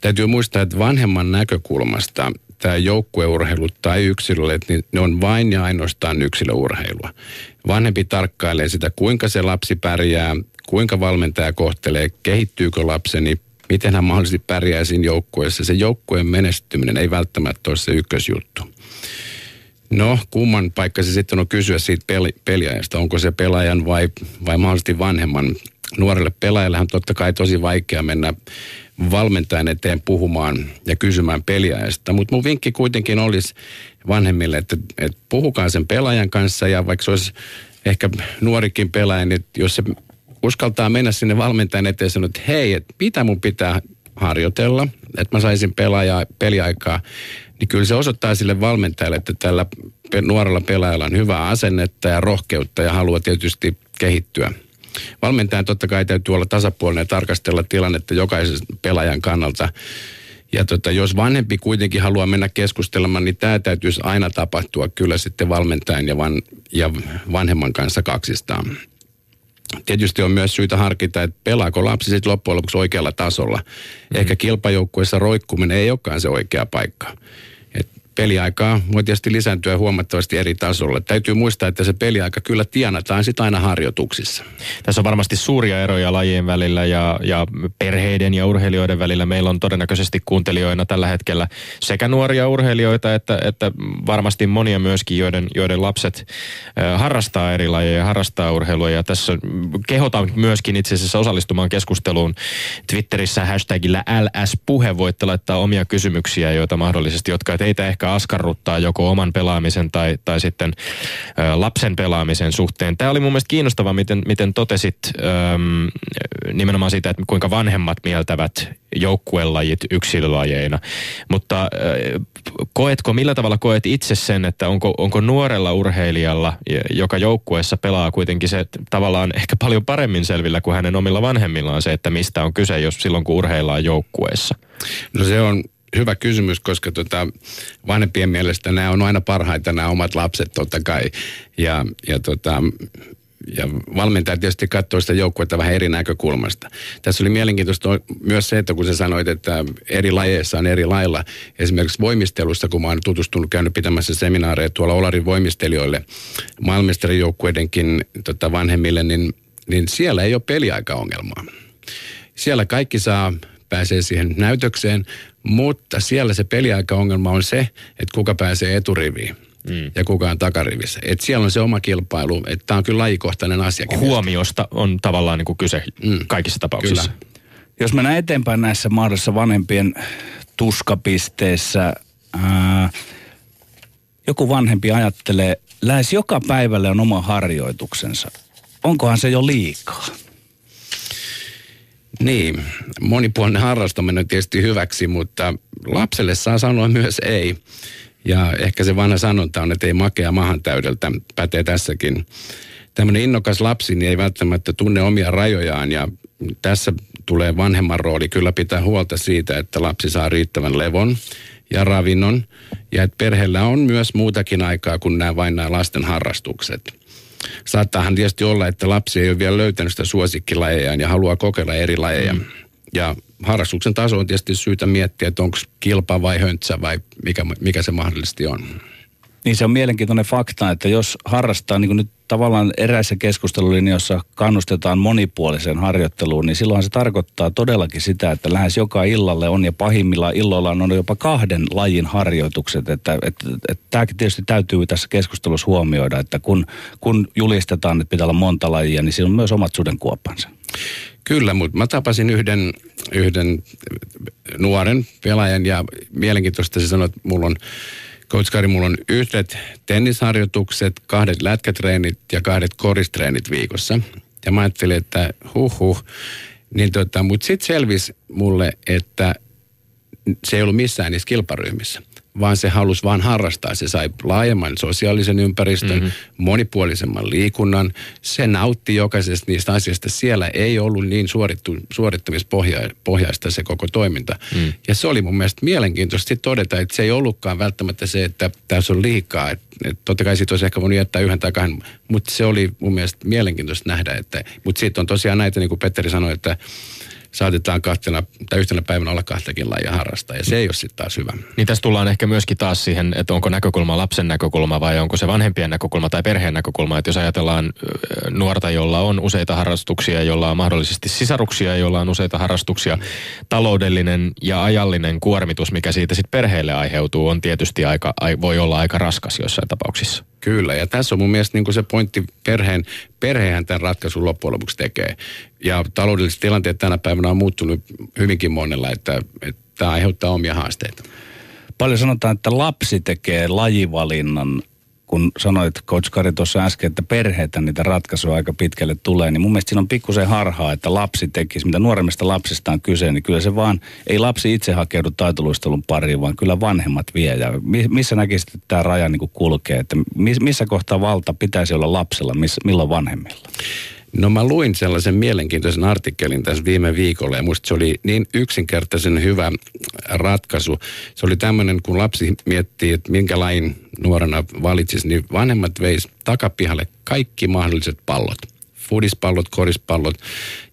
B: Täytyy muistaa, että vanhemman näkökulmasta tämä joukkueurheilu tai yksilölle, niin ne on vain ja ainoastaan yksilöurheilua. Vanhempi tarkkailee sitä, kuinka se lapsi pärjää, kuinka valmentaja kohtelee, kehittyykö lapseni, miten hän mahdollisesti pärjää siinä joukkueessa. Se joukkueen menestyminen ei välttämättä ole se ykkösjuttu. No, kumman paikka se sitten on kysyä siitä peli, peliajasta. Onko se pelaajan vai, vai mahdollisesti vanhemman? Nuorelle pelaajalle on totta kai tosi vaikea mennä valmentajan eteen puhumaan ja kysymään peliajasta. Mutta mun vinkki kuitenkin olisi vanhemmille, että, että puhukaa sen pelaajan kanssa ja vaikka se olisi ehkä nuorikin pelaaja, niin jos se uskaltaa mennä sinne valmentajan eteen ja sanoa, että hei, että mitä mun pitää harjoitella, että mä saisin pelaaja, peliaikaa, niin kyllä se osoittaa sille valmentajalle, että tällä nuorella pelaajalla on hyvää asennetta ja rohkeutta ja haluaa tietysti kehittyä. Valmentajan totta kai täytyy olla tasapuolinen ja tarkastella tilannetta jokaisen pelaajan kannalta. Ja tota, jos vanhempi kuitenkin haluaa mennä keskustelemaan, niin tämä täytyisi aina tapahtua kyllä sitten valmentajan ja, van, ja vanhemman kanssa kaksistaan. Tietysti on myös syytä harkita, että pelaako lapsi sitten loppujen lopuksi oikealla tasolla. Mm. Ehkä kilpajoukkueessa roikkuminen ei olekaan se oikea paikka. Peliaikaa voi tietysti lisääntyä huomattavasti eri tasolla. Täytyy muistaa, että se peliaika kyllä tienataan sitten aina harjoituksissa.
C: Tässä on varmasti suuria eroja lajien välillä ja, ja perheiden ja urheilijoiden välillä. Meillä on todennäköisesti kuuntelijoina tällä hetkellä sekä nuoria urheilijoita että, että varmasti monia myöskin, joiden, joiden lapset harrastaa eri lajeja, harrastaa urheilua. Ja tässä kehotan myöskin itse asiassa osallistumaan keskusteluun Twitterissä hashtagillä LS-puhe. Voitte laittaa omia kysymyksiä, joita mahdollisesti, jotka teitä ehkä askarruttaa joko oman pelaamisen tai, tai sitten ö, lapsen pelaamisen suhteen. Tämä oli mun mielestä kiinnostava, miten, miten totesit ö, nimenomaan siitä, että kuinka vanhemmat mieltävät joukkuelajit yksilölajeina. Mutta ö, koetko, millä tavalla koet itse sen, että onko, onko nuorella urheilijalla, joka joukkueessa pelaa kuitenkin se tavallaan ehkä paljon paremmin selvillä kuin hänen omilla vanhemmillaan se, että mistä on kyse, jos silloin kun urheillaan joukkueessa?
B: No se on hyvä kysymys, koska tota, vanhempien mielestä nämä on aina parhaita nämä omat lapset totta kai. Ja, ja tota, ja valmentaja tietysti katsoo sitä joukkuetta vähän eri näkökulmasta. Tässä oli mielenkiintoista myös se, että kun sä sanoit, että eri lajeissa on eri lailla. Esimerkiksi voimistelussa, kun mä oon tutustunut, käynyt pitämässä seminaareja tuolla Olarin voimistelijoille, maailmestarijoukkueidenkin tota, vanhemmille, niin, niin siellä ei ole peliaikaongelmaa. Siellä kaikki saa pääsee siihen näytökseen, mutta siellä se peliaikaongelma on se, että kuka pääsee eturiviin. Mm. ja kuka on takarivissä. Et siellä on se oma kilpailu, että tämä on kyllä lajikohtainen asia.
C: Huomiosta on tavallaan niin kuin kyse mm. kaikissa tapauksissa. Kyllä.
A: Jos mennään eteenpäin näissä mahdollisissa vanhempien tuskapisteissä, ää, joku vanhempi ajattelee, lähes joka päivälle on oma harjoituksensa. Onkohan se jo liikaa?
B: Niin, monipuolinen harrastaminen on tietysti hyväksi, mutta lapselle saa sanoa myös ei. Ja ehkä se vanha sanonta on, että ei makea mahan täydeltä, pätee tässäkin. Tämmöinen innokas lapsi niin ei välttämättä tunne omia rajojaan ja tässä tulee vanhemman rooli kyllä pitää huolta siitä, että lapsi saa riittävän levon ja ravinnon ja että perheellä on myös muutakin aikaa kuin nämä vain nämä lasten harrastukset. Saattaahan tietysti olla, että lapsi ei ole vielä löytänyt sitä suosikkilajejaan ja haluaa kokeilla eri lajeja. Mm. Ja harrastuksen taso on tietysti syytä miettiä, että onko kilpa vai höntsä vai mikä, mikä se mahdollisesti on.
A: Niin se on mielenkiintoinen fakta, että jos harrastaa, niin kuin nyt tavallaan eräissä keskustelulinjoissa kannustetaan monipuoliseen harjoitteluun, niin silloin se tarkoittaa todellakin sitä, että lähes joka illalle on ja pahimmillaan illoilla on jopa kahden lajin harjoitukset. Että, että, että tämäkin tietysti täytyy tässä keskustelussa huomioida, että kun, kun julistetaan, että pitää olla monta lajia, niin siinä on myös omat sudenkuoppansa.
B: Kyllä, mutta mä tapasin yhden, yhden nuoren pelaajan ja mielenkiintoista se sanoi, että mulla on Coach Kari, mulla on yhdet tennisharjoitukset, kahdet lätkätreenit ja kahdet koristreenit viikossa. Ja mä ajattelin, että huh huh. Niin tota, mutta sitten selvisi mulle, että se ei ollut missään niissä kilparyhmissä vaan se halusi vaan harrastaa. Se sai laajemman sosiaalisen ympäristön, mm-hmm. monipuolisemman liikunnan. Se nautti jokaisesta niistä asioista. Siellä ei ollut niin suorittu, suorittamispohjaista se koko toiminta. Mm. Ja se oli mun mielestä mielenkiintoista todeta, että se ei ollutkaan välttämättä se, että tässä on liikaa. Et, et totta kai siitä olisi ehkä voinut jättää yhden tai kahden, mutta se oli mun mielestä mielenkiintoista nähdä. Että, mutta sitten on tosiaan näitä, niin kuin Petteri sanoi, että saatetaan kahtena tai yhtenä päivänä olla kahtakin lajia harrastaa, ja se ei ole sitten taas hyvä.
C: Niin tässä tullaan ehkä myöskin taas siihen, että onko näkökulma lapsen näkökulma vai onko se vanhempien näkökulma tai perheen näkökulma. Että jos ajatellaan nuorta, jolla on useita harrastuksia, jolla on mahdollisesti sisaruksia, jolla on useita harrastuksia, taloudellinen ja ajallinen kuormitus, mikä siitä sitten perheelle aiheutuu, on tietysti aika, voi olla aika raskas jossain tapauksissa.
B: Kyllä, ja tässä on mun mielestä niin se pointti perheen, perheen tämän ratkaisun loppujen lopuksi tekee. Ja taloudelliset tilanteet tänä päivänä on muuttunut hyvinkin monella, että, että tämä aiheuttaa omia haasteita.
A: Paljon sanotaan, että lapsi tekee lajivalinnan kun sanoit Coach Kari tuossa äsken, että perheitä niitä ratkaisuja aika pitkälle tulee, niin mun mielestä siinä on pikkusen harhaa, että lapsi tekisi, mitä nuoremmista lapsista on kyse, niin kyllä se vaan, ei lapsi itse hakeudu taitoluistelun pariin, vaan kyllä vanhemmat vie. Ja missä näkisit, että tämä raja niin kulkee, että missä kohtaa valta pitäisi olla lapsella, missä, milloin vanhemmilla?
B: No mä luin sellaisen mielenkiintoisen artikkelin tässä viime viikolla ja musta se oli niin yksinkertaisen hyvä ratkaisu. Se oli tämmöinen, kun lapsi miettii, että minkä lain nuorena valitsisi, niin vanhemmat veis takapihalle kaikki mahdolliset pallot. Fudispallot, korispallot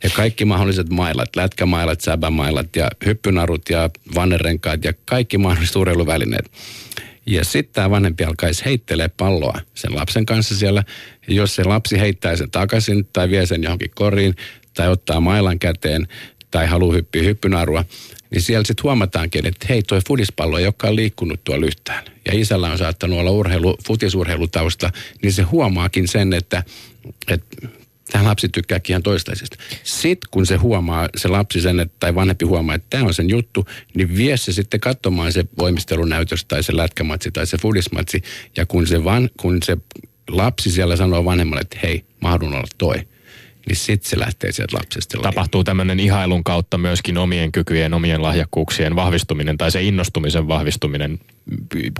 B: ja kaikki mahdolliset mailat, lätkämailat, säbämailat ja hyppynarut ja vannerenkaat ja kaikki mahdolliset urheiluvälineet. Ja sitten tämä vanhempi alkaisi heittelee palloa sen lapsen kanssa siellä. Ja jos se lapsi heittää sen takaisin tai vie sen johonkin koriin tai ottaa mailan käteen tai haluaa hyppiä hyppynarua, niin siellä sitten huomataankin, että hei, toi fudispallo ei olekaan liikkunut tuolla yhtään. Ja isällä on saattanut olla urheilu, futisurheilutausta, niin se huomaakin sen, että, että tämä lapsi tykkääkin ihan toistaisesta. Sitten kun se huomaa, se lapsi sen, että, tai vanhempi huomaa, että tämä on sen juttu, niin vie se sitten katsomaan se voimistelunäytös tai se lätkämatsi tai se fudismatsi. Ja kun se, van, kun se lapsi siellä sanoo vanhemmalle, että hei, mahdun olla toi, niin sitten se lähtee sieltä lapsesta.
C: Tapahtuu tämmöinen ihailun kautta myöskin omien kykyjen, omien lahjakkuuksien vahvistuminen tai se innostumisen vahvistuminen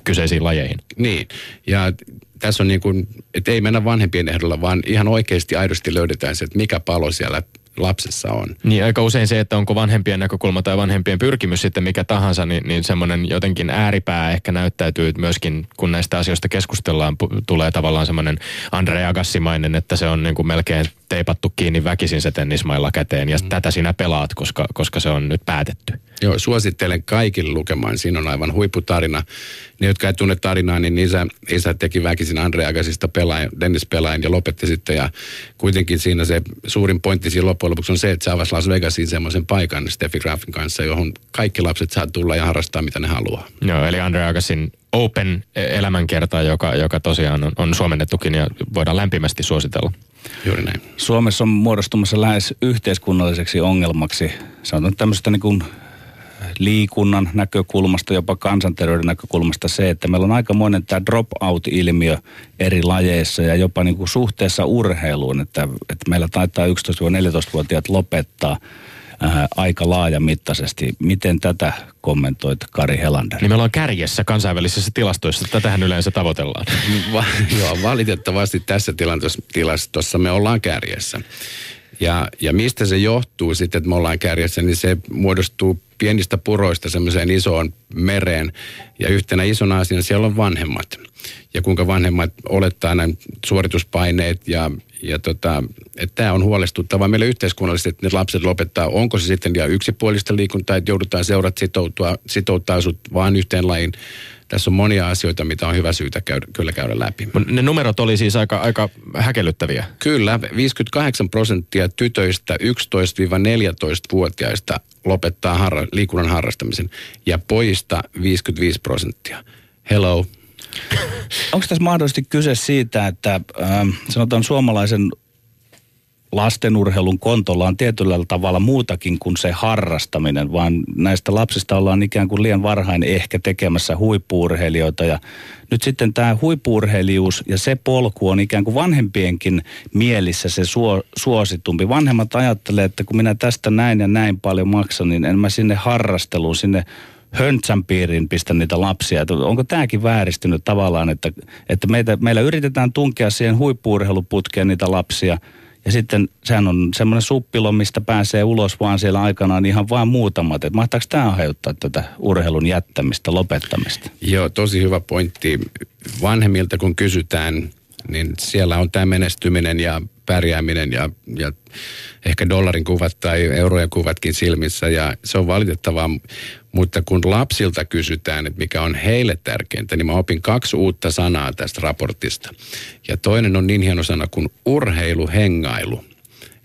C: kyseisiin lajeihin.
B: Niin, ja tässä on niin kuin, että ei mennä vanhempien ehdolla, vaan ihan oikeasti aidosti löydetään se, että mikä palo siellä lapsessa on.
C: Niin aika usein se, että onko vanhempien näkökulma tai vanhempien pyrkimys sitten mikä tahansa, niin, niin semmoinen jotenkin ääripää ehkä näyttäytyy myöskin, kun näistä asioista keskustellaan, tulee tavallaan semmoinen Andre Agassimainen, että se on niin kuin melkein teipattu kiinni väkisin se tennismailla käteen ja mm. tätä sinä pelaat, koska, koska se on nyt päätetty.
B: Joo, suosittelen kaikille lukemaan. Siinä on aivan huipputarina. Ne, jotka ei tunne tarinaa, niin isä, isä teki väkisin Andre Agasista pelaajan, Dennis pelaajan ja lopetti sitten. Ja kuitenkin siinä se suurin pointti siinä loppujen lopuksi on se, että se avasi Las Vegasiin semmoisen paikan Steffi Grafin kanssa, johon kaikki lapset saa tulla ja harrastaa mitä ne haluaa.
C: Joo, eli Andre Agasin Open elämänkerta, joka, joka tosiaan on, on suomennettukin ja voidaan lämpimästi suositella.
B: Juuri näin.
A: Suomessa on muodostumassa lähes yhteiskunnalliseksi ongelmaksi. Se on tämmöistä niin kuin liikunnan näkökulmasta, jopa kansanterveyden näkökulmasta se, että meillä on aikamoinen tämä drop-out-ilmiö eri lajeissa ja jopa niin kuin suhteessa urheiluun, että, että meillä taitaa 11-14-vuotiaat lopettaa ää, aika laajamittaisesti. Miten tätä kommentoit Kari Helander?
C: Niin me ollaan kärjessä kansainvälisissä tilastoissa. Tätähän yleensä tavoitellaan.
B: Va- joo, valitettavasti tässä tilastossa me ollaan kärjessä. Ja, ja mistä se johtuu sitten, että me ollaan kärjessä, niin se muodostuu pienistä puroista semmoiseen isoon mereen. Ja yhtenä isona asiana siellä on vanhemmat. Ja kuinka vanhemmat olettaa näin suorituspaineet ja, ja tota, että tämä on huolestuttavaa meille yhteiskunnallisesti, että ne lapset lopettaa, onko se sitten ja yksipuolista liikuntaa, että joudutaan seurat sitoutua, sitouttaa sut vaan yhteen lajiin tässä on monia asioita, mitä on hyvä syytä käydä, kyllä käydä läpi.
C: Ne numerot oli siis aika, aika häkellyttäviä.
B: Kyllä, 58 prosenttia tytöistä 11-14-vuotiaista lopettaa harra, liikunnan harrastamisen ja pojista 55 prosenttia. Hello.
A: Onko tässä mahdollisesti kyse siitä, että äh, sanotaan suomalaisen lastenurheilun kontolla on tietyllä tavalla muutakin kuin se harrastaminen, vaan näistä lapsista ollaan ikään kuin liian varhain ehkä tekemässä huippuurheilijoita. Ja nyt sitten tämä huippuurheilijuus ja se polku on ikään kuin vanhempienkin mielissä se suo, suositumpi. Vanhemmat ajattelee, että kun minä tästä näin ja näin paljon maksan, niin en mä sinne harrasteluun, sinne höntsän piiriin pistä niitä lapsia. Että onko tämäkin vääristynyt tavallaan, että, että meitä, meillä yritetään tunkea siihen huippuurheiluputkeen niitä lapsia – ja sitten sehän on semmoinen suppilo, mistä pääsee ulos vaan siellä aikanaan ihan vain muutamat. Että mahtaako tämä aiheuttaa tätä urheilun jättämistä, lopettamista?
B: Joo, tosi hyvä pointti. Vanhemmilta kun kysytään, niin siellä on tämä menestyminen ja pärjääminen ja, ja ehkä dollarin kuvat tai eurojen kuvatkin silmissä ja se on valitettavaa. Mutta kun lapsilta kysytään, että mikä on heille tärkeintä, niin mä opin kaksi uutta sanaa tästä raportista. Ja toinen on niin hieno sana kuin urheiluhengailu.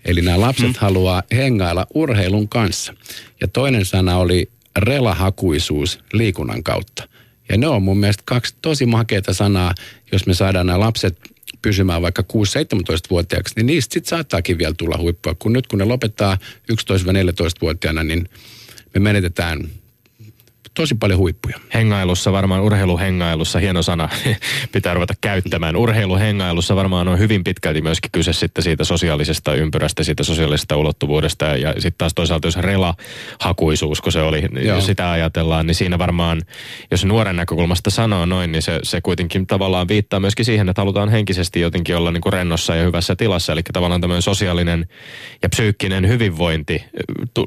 B: Eli nämä lapset hmm. haluaa hengailla urheilun kanssa. Ja toinen sana oli relahakuisuus liikunnan kautta. Ja ne on mun mielestä kaksi tosi makeita sanaa, jos me saadaan nämä lapset pysymään vaikka 6-17-vuotiaaksi, niin niistä sitten saattaakin vielä tulla huippua. Kun nyt kun ne lopettaa 11-14-vuotiaana, niin me menetetään tosi paljon huippuja.
C: Hengailussa varmaan, urheiluhengailussa, hieno sana, pitää ruveta käyttämään. Urheiluhengailussa varmaan on hyvin pitkälti myöskin kyse sitten siitä sosiaalisesta ympyrästä, siitä sosiaalisesta ulottuvuudesta. Ja sitten taas toisaalta jos rela-hakuisuus, kun se oli, Joo. jos sitä ajatellaan, niin siinä varmaan, jos nuoren näkökulmasta sanoo noin, niin se, se kuitenkin tavallaan viittaa myöskin siihen, että halutaan henkisesti jotenkin olla niin kuin rennossa ja hyvässä tilassa. Eli tavallaan tämmöinen sosiaalinen ja psyykkinen hyvinvointi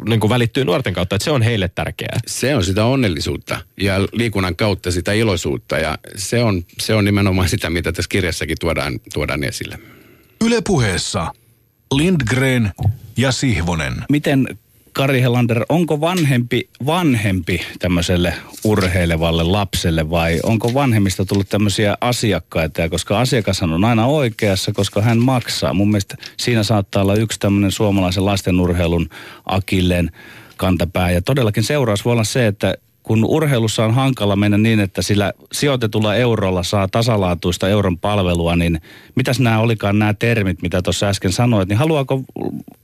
C: niin kuin välittyy nuorten kautta, että se on heille tärkeää.
B: Se on sitä onnellisuutta onnellisuutta ja liikunnan kautta sitä iloisuutta ja se on, se on nimenomaan sitä, mitä tässä kirjassakin tuodaan, tuodaan esille.
D: Ylepuheessa Lindgren ja Sihvonen.
A: Miten Kari Helander, onko vanhempi vanhempi tämmöiselle urheilevalle lapselle vai onko vanhemmista tullut tämmöisiä asiakkaita? Ja koska asiakas on aina oikeassa, koska hän maksaa. Mun mielestä siinä saattaa olla yksi tämmöinen suomalaisen lastenurheilun akilleen kantapää. Ja todellakin seuraus voi olla se, että kun urheilussa on hankala mennä niin, että sillä sijoitetulla eurolla saa tasalaatuista euron palvelua, niin mitäs nämä olikaan nämä termit, mitä tuossa äsken sanoit, niin haluaako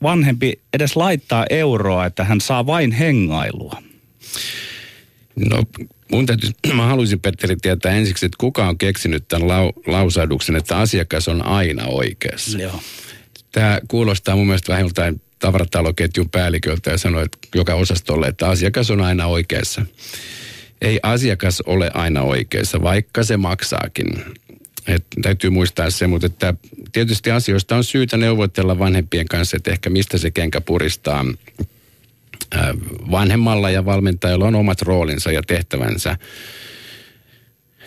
A: vanhempi edes laittaa euroa, että hän saa vain hengailua?
B: No mun täytyy, mä haluaisin Petteri tietää ensiksi, että kuka on keksinyt tämän lau, lausahduksen, että asiakas on aina oikeassa.
A: Joo.
B: Tämä kuulostaa mun mielestä vähän joltain tavarataloketjun päälliköltä ja sanoi, että joka osastolle, että asiakas on aina oikeassa. Ei asiakas ole aina oikeassa, vaikka se maksaakin. Et täytyy muistaa se, mutta että tietysti asioista on syytä neuvotella vanhempien kanssa, että ehkä mistä se kenkä puristaa. Vanhemmalla ja valmentajalla on omat roolinsa ja tehtävänsä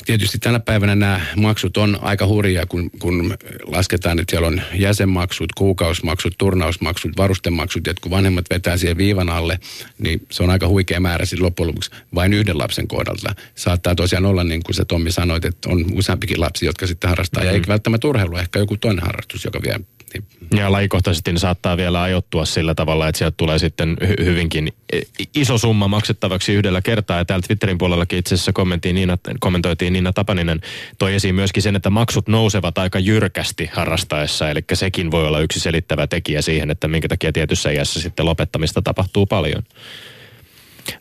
B: Tietysti tänä päivänä nämä maksut on aika hurjia, kun, kun lasketaan, että siellä on jäsenmaksut, kuukausmaksut, turnausmaksut, varustemaksut, että kun vanhemmat vetää siihen viivan alle, niin se on aika huikea määrä sitten loppujen lopuksi vain yhden lapsen kohdalta. Saattaa tosiaan olla niin kuin se Tommi sanoi, että on useampikin lapsi, jotka sitten harrastaa, mm-hmm. ja eikä välttämättä urheilu, ehkä joku toinen harrastus, joka vie
C: niin. Ja lajikohtaisesti ne saattaa vielä ajoittua sillä tavalla, että sieltä tulee sitten hy- hyvinkin iso summa maksettavaksi yhdellä kertaa. Ja täällä Twitterin puolellakin itse asiassa Niina, kommentoitiin Niina Tapaninen, toi esiin myöskin sen, että maksut nousevat aika jyrkästi harrastaessa. Eli sekin voi olla yksi selittävä tekijä siihen, että minkä takia tietyssä iässä sitten lopettamista tapahtuu paljon.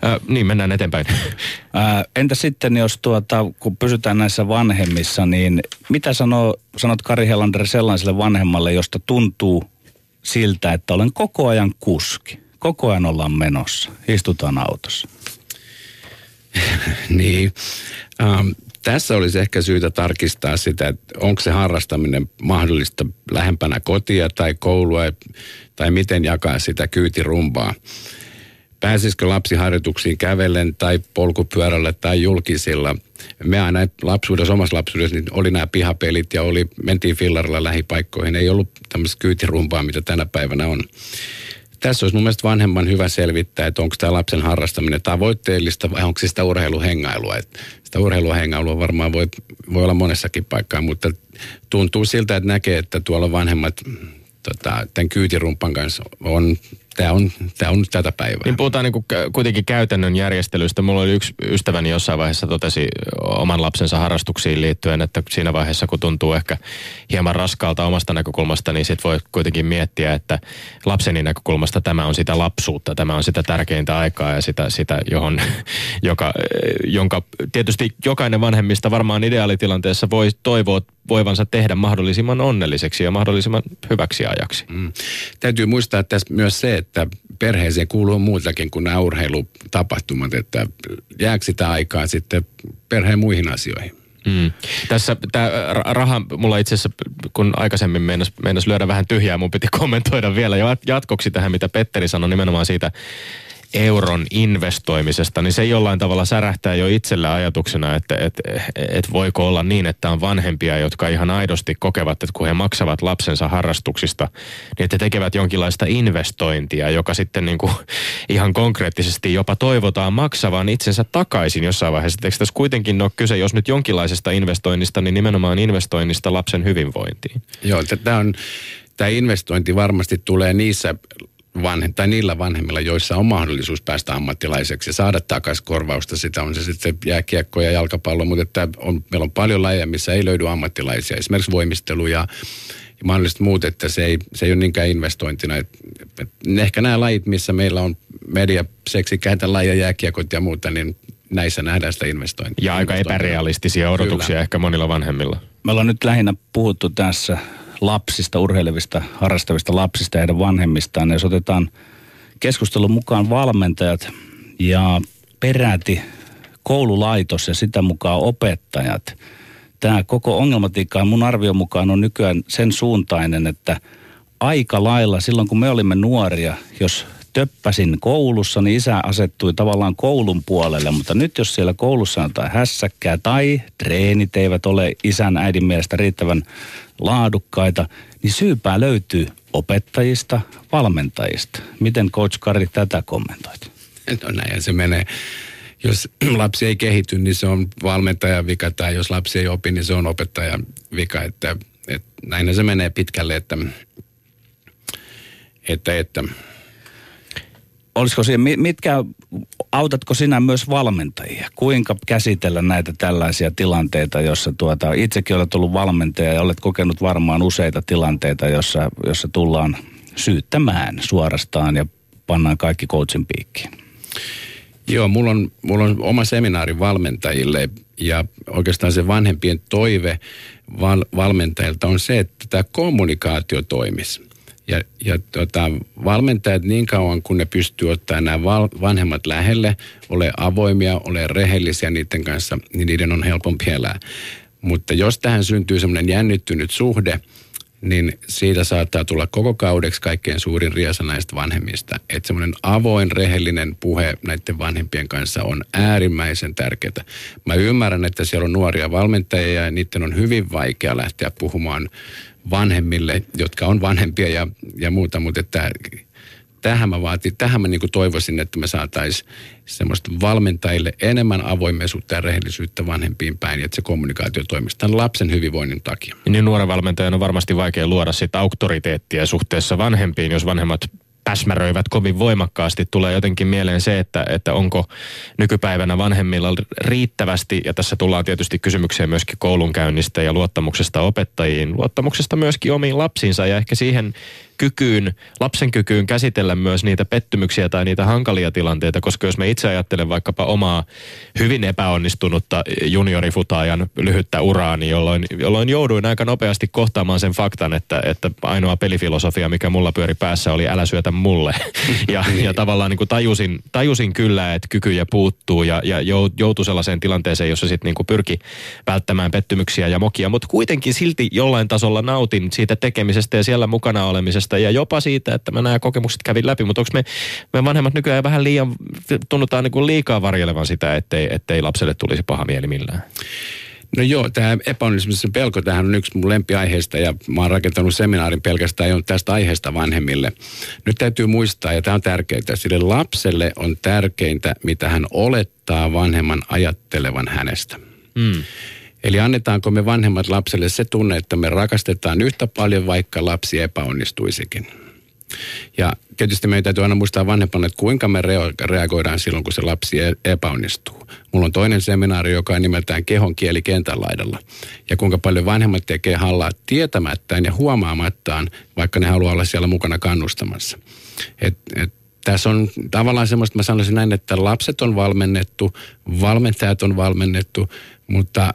C: Äh, niin, mennään eteenpäin.
A: Äh, entä sitten, jos tuota, kun pysytään näissä vanhemmissa, niin mitä sanoo, sanot Kari Helander sellaiselle vanhemmalle, josta tuntuu siltä, että olen koko ajan kuski? Koko ajan ollaan menossa, istutaan autossa.
B: niin. Um, tässä olisi ehkä syytä tarkistaa sitä, että onko se harrastaminen mahdollista lähempänä kotia tai koulua tai miten jakaa sitä kyytirumpaa pääsisikö lapsi harjoituksiin kävellen tai polkupyörällä tai julkisilla. Me aina lapsuudessa, omassa lapsuudessa, niin oli nämä pihapelit ja oli, mentiin fillarilla lähipaikkoihin. Ei ollut tämmöistä kyytirumpaa, mitä tänä päivänä on. Tässä olisi mun mielestä vanhemman hyvä selvittää, että onko tämä lapsen harrastaminen tavoitteellista vai onko se sitä urheiluhengailua. Et sitä urheiluhengailua varmaan voi, voi olla monessakin paikkaa, mutta tuntuu siltä, että näkee, että tuolla vanhemmat tota, tämän kyytirumpan kanssa on tämä on, tämä on tätä päivää.
C: Niin puhutaan niin kuin kuitenkin käytännön järjestelystä. Mulla oli yksi ystäväni jossain vaiheessa totesi oman lapsensa harrastuksiin liittyen, että siinä vaiheessa kun tuntuu ehkä hieman raskaalta omasta näkökulmasta, niin sit voi kuitenkin miettiä, että lapseni näkökulmasta tämä on sitä lapsuutta, tämä on sitä tärkeintä aikaa ja sitä, sitä johon, joka, jonka tietysti jokainen vanhemmista varmaan ideaalitilanteessa voi toivoa voivansa tehdä mahdollisimman onnelliseksi ja mahdollisimman hyväksi ajaksi. Mm.
B: Täytyy muistaa tässä myös se, että perheeseen kuuluu muutakin kuin nämä urheilutapahtumat, että jääkö sitä aikaa sitten perheen muihin asioihin.
C: Mm. Tässä tämä raha, mulla itse asiassa, kun aikaisemmin meinas, meinas lyödä vähän tyhjää, mun piti kommentoida vielä jatkoksi tähän, mitä Petteri sanoi nimenomaan siitä euron investoimisesta, niin se jollain tavalla särähtää jo itsellä ajatuksena, että et, et voiko olla niin, että on vanhempia, jotka ihan aidosti kokevat, että kun he maksavat lapsensa harrastuksista, niin että tekevät jonkinlaista investointia, joka sitten niin kuin ihan konkreettisesti jopa toivotaan maksavan itsensä takaisin jossain vaiheessa. Eikö tässä kuitenkin ole kyse, jos nyt jonkinlaisesta investoinnista, niin nimenomaan investoinnista lapsen hyvinvointiin?
B: Joo, tämä on tämä investointi varmasti tulee niissä vanhe, tai niillä vanhemmilla, joissa on mahdollisuus päästä ammattilaiseksi ja saada takaisin korvausta. Sitä on se sitten jääkiekko ja jalkapallo, mutta että on, meillä on paljon lajeja, missä ei löydy ammattilaisia. Esimerkiksi voimistelu ja, ja mahdollisesti muut, että se ei, se ei ole niinkään investointina. Et, et, ehkä nämä lajit, missä meillä on media, seksikkäitä lajeja, jääkiekot ja muuta, niin näissä nähdään sitä investointia.
C: Ja aika epärealistisia odotuksia Kyllä. ehkä monilla vanhemmilla.
A: Me ollaan nyt lähinnä puhuttu tässä lapsista, urheilevista, harrastavista lapsista ja heidän vanhemmistaan. Jos otetaan keskustelun mukaan valmentajat ja peräti koululaitos ja sitä mukaan opettajat. Tämä koko ongelmatiikka mun arvion mukaan on nykyään sen suuntainen, että aika lailla silloin kun me olimme nuoria, jos töppäsin koulussa, niin isä asettui tavallaan koulun puolelle. Mutta nyt jos siellä koulussa on jotain hässäkkää tai treenit eivät ole isän äidin mielestä riittävän laadukkaita, niin syypää löytyy opettajista, valmentajista. Miten coach Kari tätä kommentoit?
B: No näin se menee. Jos lapsi ei kehity, niin se on valmentajan vika, tai jos lapsi ei opi, niin se on opettajan vika. Että, että näin se menee pitkälle, että, että, että
A: olisiko siihen, mitkä, autatko sinä myös valmentajia? Kuinka käsitellä näitä tällaisia tilanteita, jossa tuota, itsekin olet ollut valmentaja ja olet kokenut varmaan useita tilanteita, jossa, jossa tullaan syyttämään suorastaan ja pannaan kaikki coachin piikkiin?
B: Joo, mulla on, mulla on oma seminaari valmentajille ja oikeastaan se vanhempien toive val, valmentajilta on se, että tämä kommunikaatio toimisi. Ja, ja tota, valmentajat niin kauan, kun ne pystyy ottaa nämä val, vanhemmat lähelle, ole avoimia, ole rehellisiä niiden kanssa, niin niiden on helpompi elää. Mutta jos tähän syntyy semmoinen jännittynyt suhde, niin siitä saattaa tulla koko kaudeksi kaikkein suurin riesa näistä vanhemmista. Että semmoinen avoin, rehellinen puhe näiden vanhempien kanssa on äärimmäisen tärkeää. Mä ymmärrän, että siellä on nuoria valmentajia ja niiden on hyvin vaikea lähteä puhumaan vanhemmille, jotka on vanhempia ja, ja muuta, mutta että tähän mä vaatin, tähän mä niin toivoisin, että me saataisiin semmoista valmentajille enemmän avoimuutta ja rehellisyyttä vanhempiin päin, että se kommunikaatio toimisi tämän lapsen hyvinvoinnin takia.
C: Niin nuoren valmentajan on varmasti vaikea luoda sitä auktoriteettia suhteessa vanhempiin, jos vanhemmat täsmäröivät kovin voimakkaasti. Tulee jotenkin mieleen se, että, että onko nykypäivänä vanhemmilla riittävästi, ja tässä tullaan tietysti kysymykseen myöskin koulunkäynnistä ja luottamuksesta opettajiin, luottamuksesta myöskin omiin lapsiinsa ja ehkä siihen kykyyn, lapsen kykyyn käsitellä myös niitä pettymyksiä tai niitä hankalia tilanteita, koska jos me itse ajattelen vaikkapa omaa hyvin epäonnistunutta juniorifutaajan lyhyttä uraani, jolloin, jolloin jouduin aika nopeasti kohtaamaan sen faktan, että, että ainoa pelifilosofia, mikä mulla pyöri päässä, oli älä syötä mulle. ja, ja tavallaan niin kuin tajusin, tajusin kyllä, että kykyjä puuttuu ja, ja joutui sellaiseen tilanteeseen, jossa sitten niin pyrki välttämään pettymyksiä ja mokia, mutta kuitenkin silti jollain tasolla nautin siitä tekemisestä ja siellä mukana olemisesta kokemuksesta ja jopa siitä, että mä nämä kokemukset kävin läpi. Mutta onko me, me vanhemmat nykyään vähän liian, tunnutaan niin kuin liikaa varjelevan sitä, ettei, ettei lapselle tulisi paha mieli millään?
B: No joo, tämä epäonnistumisen pelko, tähän on yksi mun lempiaiheista ja mä oon rakentanut seminaarin pelkästään jo tästä aiheesta vanhemmille. Nyt täytyy muistaa, ja tämä on tärkeää, sille lapselle on tärkeintä, mitä hän olettaa vanhemman ajattelevan hänestä. Mm. Eli annetaanko me vanhemmat lapselle se tunne, että me rakastetaan yhtä paljon, vaikka lapsi epäonnistuisikin. Ja tietysti meidän täytyy aina muistaa vanhempana, että kuinka me reagoidaan silloin, kun se lapsi e- epäonnistuu. Mulla on toinen seminaari, joka on nimeltään kehon kieli kentän laidalla. Ja kuinka paljon vanhemmat tekee hallaa tietämättään ja huomaamattaan, vaikka ne haluaa olla siellä mukana kannustamassa. Et, et, tässä on tavallaan semmoista, mä sanoisin näin, että lapset on valmennettu, valmentajat on valmennettu, mutta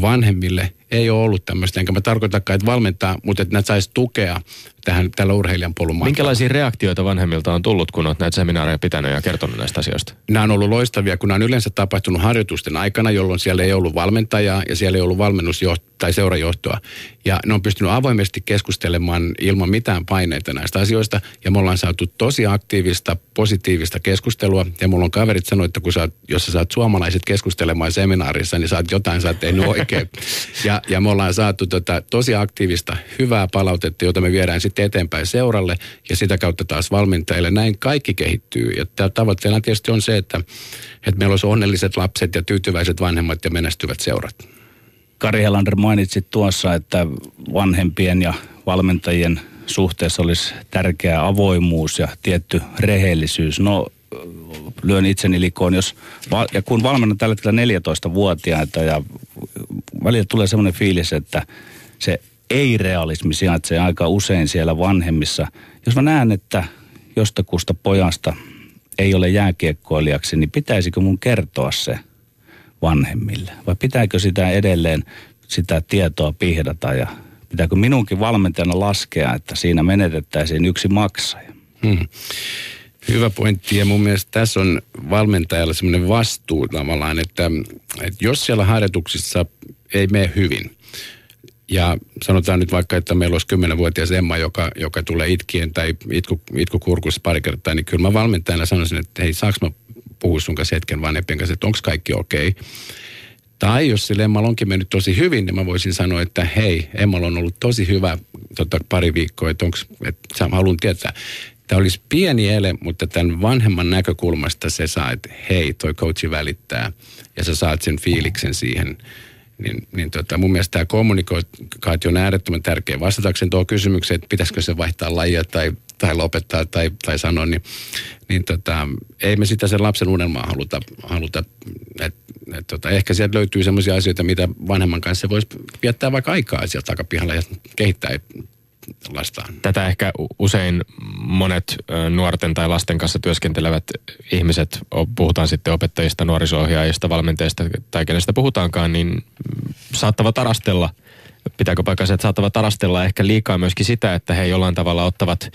B: vanhemmille ei ole ollut tämmöistä, enkä mä tarkoitakaan, että valmentaa, mutta että näitä saisi tukea tähän, tällä urheilijan polun
C: Minkälaisia reaktioita vanhemmilta on tullut, kun olet näitä seminaareja pitänyt ja kertonut näistä asioista?
B: Nämä on ollut loistavia, kun nämä on yleensä tapahtunut harjoitusten aikana, jolloin siellä ei ollut valmentajaa ja siellä ei ollut valmennusjohtoa tai seurajohtoa. Ja ne on pystynyt avoimesti keskustelemaan ilman mitään paineita näistä asioista. Ja me ollaan saatu tosi aktiivista, positiivista keskustelua. Ja mulla on kaverit sanonut, että kun sä, jos sä saat suomalaiset keskustelemaan seminaarissa, niin saat jotain, sä oot tehnyt oikein. Ja, ja me ollaan saatu tota, tosi aktiivista, hyvää palautetta, jota me viedään sitten eteenpäin seuralle ja sitä kautta taas valmentajille. Näin kaikki kehittyy. Ja tavoitteena tietysti on se, että, että meillä olisi onnelliset lapset ja tyytyväiset vanhemmat ja menestyvät seurat.
A: Kari Helander mainitsit tuossa, että vanhempien ja valmentajien suhteessa olisi tärkeä avoimuus ja tietty rehellisyys. No lyön itseni likoon, jos, ja kun valmennan tällä hetkellä 14-vuotiaita ja välillä tulee semmoinen fiilis, että se ei-realismi sijaitsee aika usein siellä vanhemmissa. Jos mä näen, että jostakusta pojasta ei ole jääkiekkoilijaksi, niin pitäisikö mun kertoa se vanhemmille? Vai pitääkö sitä edelleen sitä tietoa pihdata ja pitääkö minunkin valmentajana laskea, että siinä menetettäisiin yksi maksaja? Hmm.
B: Hyvä pointti ja mun mielestä tässä on valmentajalla semmoinen vastuu tavallaan, että, että jos siellä harjoituksissa ei mene hyvin, ja sanotaan nyt vaikka, että meillä olisi kymmenenvuotias Emma, joka, joka tulee itkien tai itku, itku kurkussa pari kertaa, niin kyllä mä valmentajana sanoisin, että hei, saaks mä puhua sun kanssa hetken vanhempien kanssa, että onko kaikki okei. Okay? Tai jos sille Emmalla onkin mennyt tosi hyvin, niin mä voisin sanoa, että hei, Emmalla on ollut tosi hyvä tota, pari viikkoa, että, onks, että haluan tietää. Tämä olisi pieni ele, mutta tämän vanhemman näkökulmasta se saa, että hei, toi coachi välittää ja sä saat sen fiiliksen siihen. Niin, niin tota, mun mielestä tämä kommunikaatio on äärettömän tärkeä. Vastatakseni tuohon kysymykseen, että pitäisikö se vaihtaa lajia tai, tai lopettaa tai, tai sanoa, niin, niin tota, ei me sitä sen lapsen unelmaa haluta, haluta et, et, tota, ehkä sieltä löytyy sellaisia asioita, mitä vanhemman kanssa voisi viettää vaikka aikaa sieltä takapihalla ja kehittää lastaan.
C: Tätä ehkä usein monet nuorten tai lasten kanssa työskentelevät ihmiset, puhutaan sitten opettajista, nuoriso-ohjaajista, valmentajista tai kenestä puhutaankaan, niin saattavat arastella pitääkö paikkansa, että saattavat tarastella ehkä liikaa myöskin sitä, että he jollain tavalla ottavat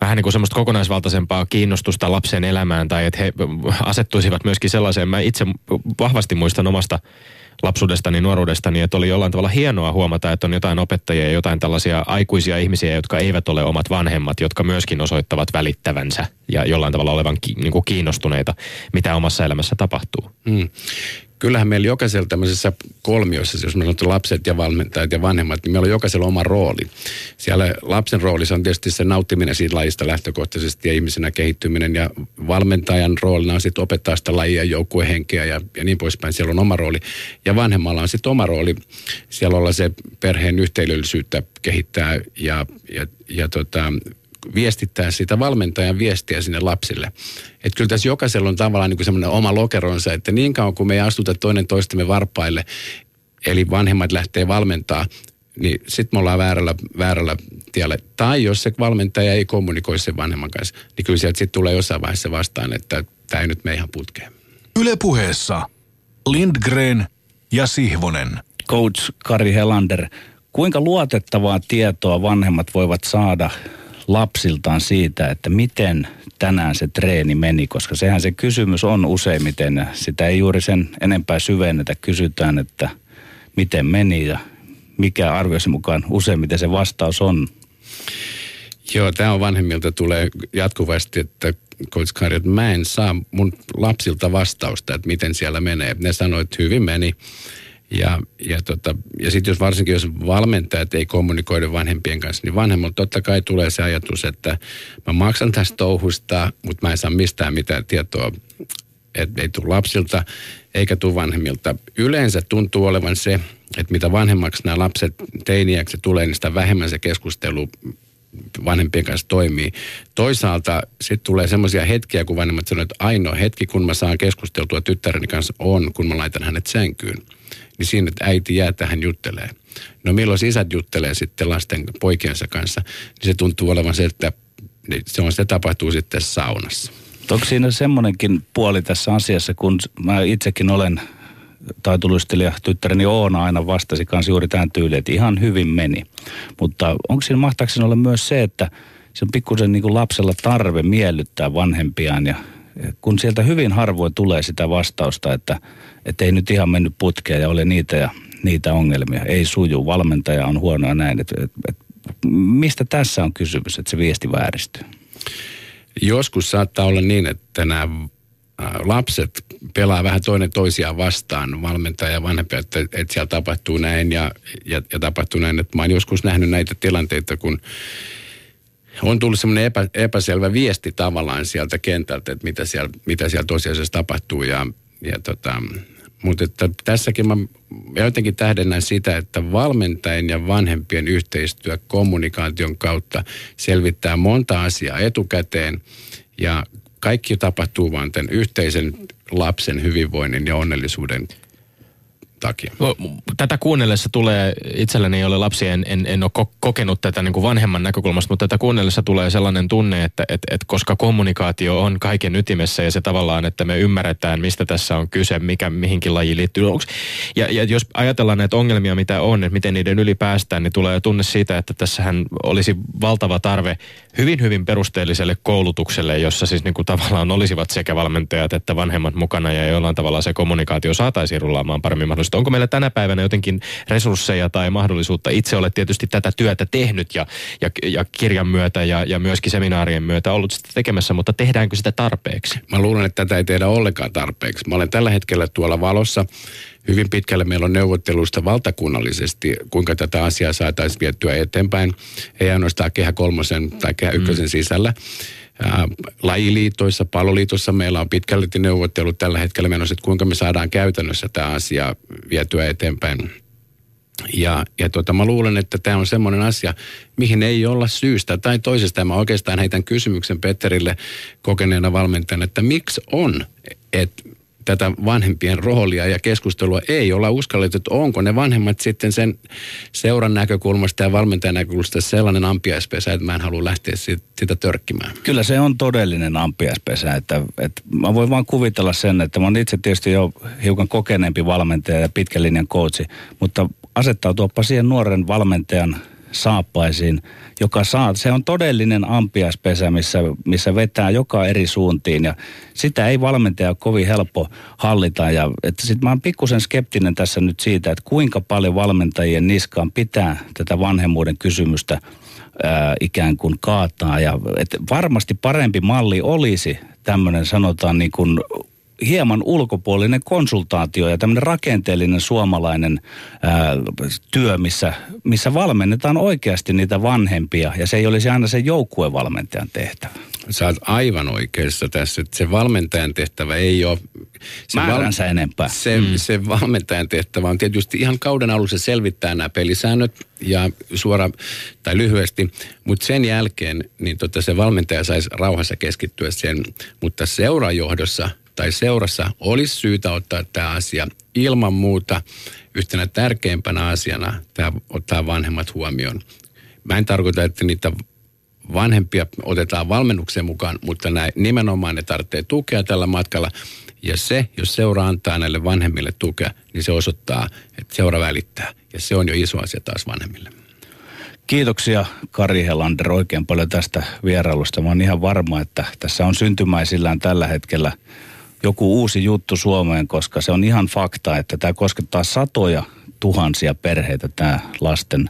C: vähän niin kuin semmoista kokonaisvaltaisempaa kiinnostusta lapsen elämään tai että he asettuisivat myöskin sellaiseen. Mä itse vahvasti muistan omasta lapsuudestani, nuoruudestani, että oli jollain tavalla hienoa huomata, että on jotain opettajia ja jotain tällaisia aikuisia ihmisiä, jotka eivät ole omat vanhemmat, jotka myöskin osoittavat välittävänsä ja jollain tavalla olevan niin kiinnostuneita, mitä omassa elämässä tapahtuu. Mm
B: kyllähän meillä jokaisella tämmöisessä kolmiossa, jos me sanotaan lapset ja valmentajat ja vanhemmat, niin meillä on jokaisella oma rooli. Siellä lapsen roolissa on tietysti se nauttiminen siitä lajista lähtökohtaisesti ja ihmisenä kehittyminen ja valmentajan roolina on sitten opettaa sitä lajia, joukkuehenkeä ja, ja niin poispäin. Siellä on oma rooli. Ja vanhemmalla on sitten oma rooli siellä olla se perheen yhteisöllisyyttä kehittää ja, ja, ja tota, viestittää sitä valmentajan viestiä sinne lapsille. Että kyllä tässä jokaisella on tavallaan niin semmoinen oma lokeronsa, että niin kauan kuin me ei astuta toinen toistemme varpaille, eli vanhemmat lähtee valmentaa, niin sitten me ollaan väärällä, väärällä tiellä. Tai jos se valmentaja ei kommunikoi sen vanhemman kanssa, niin kyllä sieltä sitten tulee jossain vaiheessa vastaan, että tämä ei nyt me ihan putkeen.
D: Ylepuheessa Lindgren ja Sihvonen.
A: Coach Kari Helander, kuinka luotettavaa tietoa vanhemmat voivat saada lapsiltaan siitä, että miten tänään se treeni meni, koska sehän se kysymys on useimmiten, sitä ei juuri sen enempää syvennetä, kysytään, että miten meni ja mikä arvioisi mukaan useimmiten se vastaus on.
B: Joo, tämä on vanhemmilta tulee jatkuvasti, että Coach että mä en saa mun lapsilta vastausta, että miten siellä menee. Ne sanoivat, että hyvin meni. Ja, ja, tota, ja sitten jos varsinkin jos valmentajat ei kommunikoida vanhempien kanssa, niin vanhemmalla totta kai tulee se ajatus, että mä maksan tästä touhusta, mutta mä en saa mistään mitään tietoa, että ei tule lapsilta eikä tule vanhemmilta. Yleensä tuntuu olevan se, että mitä vanhemmaksi nämä lapset teiniäksi tulee, niin sitä vähemmän se keskustelu vanhempien kanssa toimii. Toisaalta sitten tulee semmoisia hetkiä, kun vanhemmat sanoo, että ainoa hetki, kun mä saan keskusteltua tyttäreni kanssa on, kun mä laitan hänet sänkyyn niin siinä, että äiti jää tähän juttelee. No milloin isät juttelee sitten lasten poikiensa kanssa, niin se tuntuu olevan se, että niin se, on, se tapahtuu sitten saunassa.
A: Onko siinä semmoinenkin puoli tässä asiassa, kun mä itsekin olen taitoluistelija tyttäreni Oona aina vastasi kanssa juuri tähän tyyliin, että ihan hyvin meni. Mutta onko siinä mahtaakseni olla myös se, että se on pikkusen niin kuin lapsella tarve miellyttää vanhempiaan ja kun sieltä hyvin harvoin tulee sitä vastausta, että, että ei nyt ihan mennyt putkeen ja ole niitä ja niitä ongelmia, ei suju, valmentaja on huono ja näin. Et, et, et, mistä tässä on kysymys, että se viesti vääristyy?
B: Joskus saattaa olla niin, että nämä lapset pelaa vähän toinen toisiaan vastaan, valmentaja ja vanhempi, että, että siellä tapahtuu näin ja, ja, ja tapahtuu näin. Että mä oon joskus nähnyt näitä tilanteita, kun on tullut semmoinen epä, epäselvä viesti tavallaan sieltä kentältä, että mitä siellä, mitä siellä tosiasiassa tapahtuu. Ja, ja tota, mutta että tässäkin mä jotenkin tähdennän sitä, että valmentajien ja vanhempien yhteistyö kommunikaation kautta selvittää monta asiaa etukäteen ja kaikki tapahtuu vain tämän yhteisen lapsen hyvinvoinnin ja onnellisuuden takia.
C: Tätä kuunnellessa tulee, itselleni ei ole lapsia, en, en, en ole kokenut tätä niin kuin vanhemman näkökulmasta, mutta tätä kuunnellessa tulee sellainen tunne, että et, et koska kommunikaatio on kaiken ytimessä ja se tavallaan, että me ymmärretään, mistä tässä on kyse, mikä mihinkin lajiin liittyy. Ja, ja jos ajatellaan näitä ongelmia, mitä on, että miten niiden yli päästään, niin tulee tunne siitä, että tässähän olisi valtava tarve hyvin, hyvin perusteelliselle koulutukselle, jossa siis niin kuin tavallaan olisivat sekä valmentajat että vanhemmat mukana ja jollain tavalla se kommunikaatio saataisiin rullaamaan paremmin mahdollista. Onko meillä tänä päivänä jotenkin resursseja tai mahdollisuutta? Itse olet tietysti tätä työtä tehnyt ja, ja, ja kirjan myötä ja, ja myöskin seminaarien myötä ollut sitä tekemässä, mutta tehdäänkö sitä tarpeeksi?
B: Mä luulen, että tätä ei tehdä ollenkaan tarpeeksi. Mä olen tällä hetkellä tuolla valossa hyvin pitkälle meillä on neuvottelusta valtakunnallisesti, kuinka tätä asiaa saataisiin viettyä eteenpäin. Ei ainoastaan kehä kolmosen tai kehä ykkösen mm. sisällä. Ää, lajiliitoissa, paloliitossa meillä on pitkälti neuvottelut tällä hetkellä menossa, että kuinka me saadaan käytännössä tämä asia vietyä eteenpäin ja, ja tota, mä luulen, että tämä on semmoinen asia, mihin ei olla syystä tai toisesta. Mä oikeastaan heitän kysymyksen Petterille kokeneena valmentajana, että miksi on, että tätä vanhempien roolia ja keskustelua ei olla uskallettu, että onko ne vanhemmat sitten sen seuran näkökulmasta ja valmentajan näkökulmasta sellainen ampiaispesä, että mä en halua lähteä sitä törkkimään.
A: Kyllä se on todellinen ampiaispesä, että, että mä voin vaan kuvitella sen, että mä oon itse tietysti jo hiukan kokeneempi valmentaja ja pitkän linjan coachi, mutta asettautuapa siihen nuoren valmentajan saappaisiin, joka saa, se on todellinen ampiaspesä, missä, missä vetää joka eri suuntiin. Ja sitä ei valmentaja ole kovin helppo hallita. Ja että sit mä oon pikkusen skeptinen tässä nyt siitä, että kuinka paljon valmentajien niskaan pitää tätä vanhemmuuden kysymystä ää, ikään kuin kaataa. Ja että varmasti parempi malli olisi tämmöinen sanotaan niin kuin hieman ulkopuolinen konsultaatio ja tämmöinen rakenteellinen suomalainen ää, työ, missä, missä valmennetaan oikeasti niitä vanhempia ja se ei olisi aina se joukkuevalmentajan tehtävä.
B: Sä oot aivan oikeassa tässä, että se valmentajan tehtävä ei ole...
A: Se Määränsä val- enempää.
B: Se, mm. se valmentajan tehtävä on tietysti ihan kauden alussa selvittää nämä pelisäännöt ja suora tai lyhyesti, mutta sen jälkeen niin tota, se valmentaja saisi rauhassa keskittyä sen, mutta seurajohdossa – tai seurassa olisi syytä ottaa tämä asia ilman muuta yhtenä tärkeimpänä asiana tämä ottaa vanhemmat huomioon. Mä en tarkoita, että niitä vanhempia otetaan valmennukseen mukaan, mutta näin, nimenomaan ne tarvitsee tukea tällä matkalla. Ja se, jos seura antaa näille vanhemmille tukea, niin se osoittaa, että seura välittää. Ja se on jo iso asia taas vanhemmille.
A: Kiitoksia Kari Helander oikein paljon tästä vierailusta. Mä oon ihan varma, että tässä on syntymäisillään tällä hetkellä – joku uusi juttu Suomeen, koska se on ihan fakta, että tämä koskettaa satoja tuhansia perheitä, tämä lasten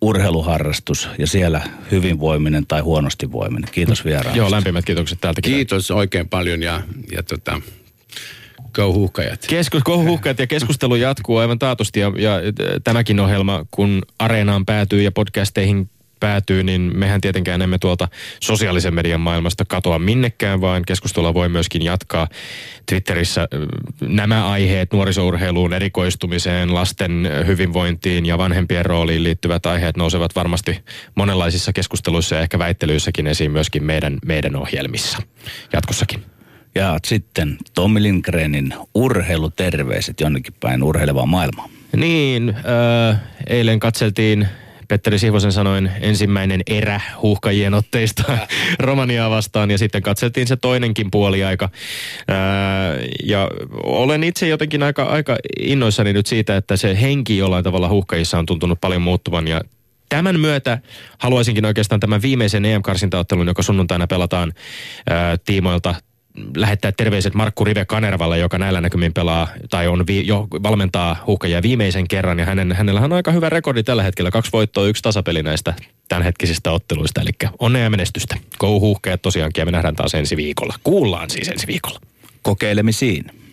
A: urheiluharrastus ja siellä hyvinvoiminen tai huonosti voiminen. Kiitos vieraan.
C: Joo, lämpimät kiitokset täältä.
B: Kiitos oikein paljon ja, ja tota, go huhkajat.
C: Keskus, go huhkajat ja keskustelu jatkuu aivan taatusti ja, ja tämäkin ohjelma, kun areenaan päätyy ja podcasteihin päätyy, niin mehän tietenkään emme tuolta sosiaalisen median maailmasta katoa minnekään, vaan keskustelua voi myöskin jatkaa Twitterissä nämä aiheet nuorisourheiluun, erikoistumiseen, lasten hyvinvointiin ja vanhempien rooliin liittyvät aiheet nousevat varmasti monenlaisissa keskusteluissa ja ehkä väittelyissäkin esiin myöskin meidän, meidän ohjelmissa jatkossakin.
A: Ja sitten Tommi Lindgrenin urheiluterveiset jonnekin päin urheilevaa maailmaa.
C: Niin, äh, eilen katseltiin Petteri Sihvosen sanoin ensimmäinen erä huuhkajien otteista Romaniaa vastaan ja sitten katseltiin se toinenkin puoliaika. Ää, ja olen itse jotenkin aika, aika innoissani nyt siitä, että se henki jollain tavalla huuhkajissa on tuntunut paljon muuttuvan ja Tämän myötä haluaisinkin oikeastaan tämän viimeisen EM-karsintaottelun, joka sunnuntaina pelataan ää, tiimoilta lähettää terveiset Markku Rive Kanervalle, joka näillä näkymin pelaa tai on vi, jo valmentaa huuhkajia viimeisen kerran. Ja hänen, hänellä on aika hyvä rekordi tällä hetkellä. Kaksi voittoa, yksi tasapeli näistä tämänhetkisistä otteluista. Eli onnea ja menestystä. Huuhkajat tosiaankin ja me nähdään taas ensi viikolla. Kuullaan siis ensi viikolla.
A: Kokeilemisiin.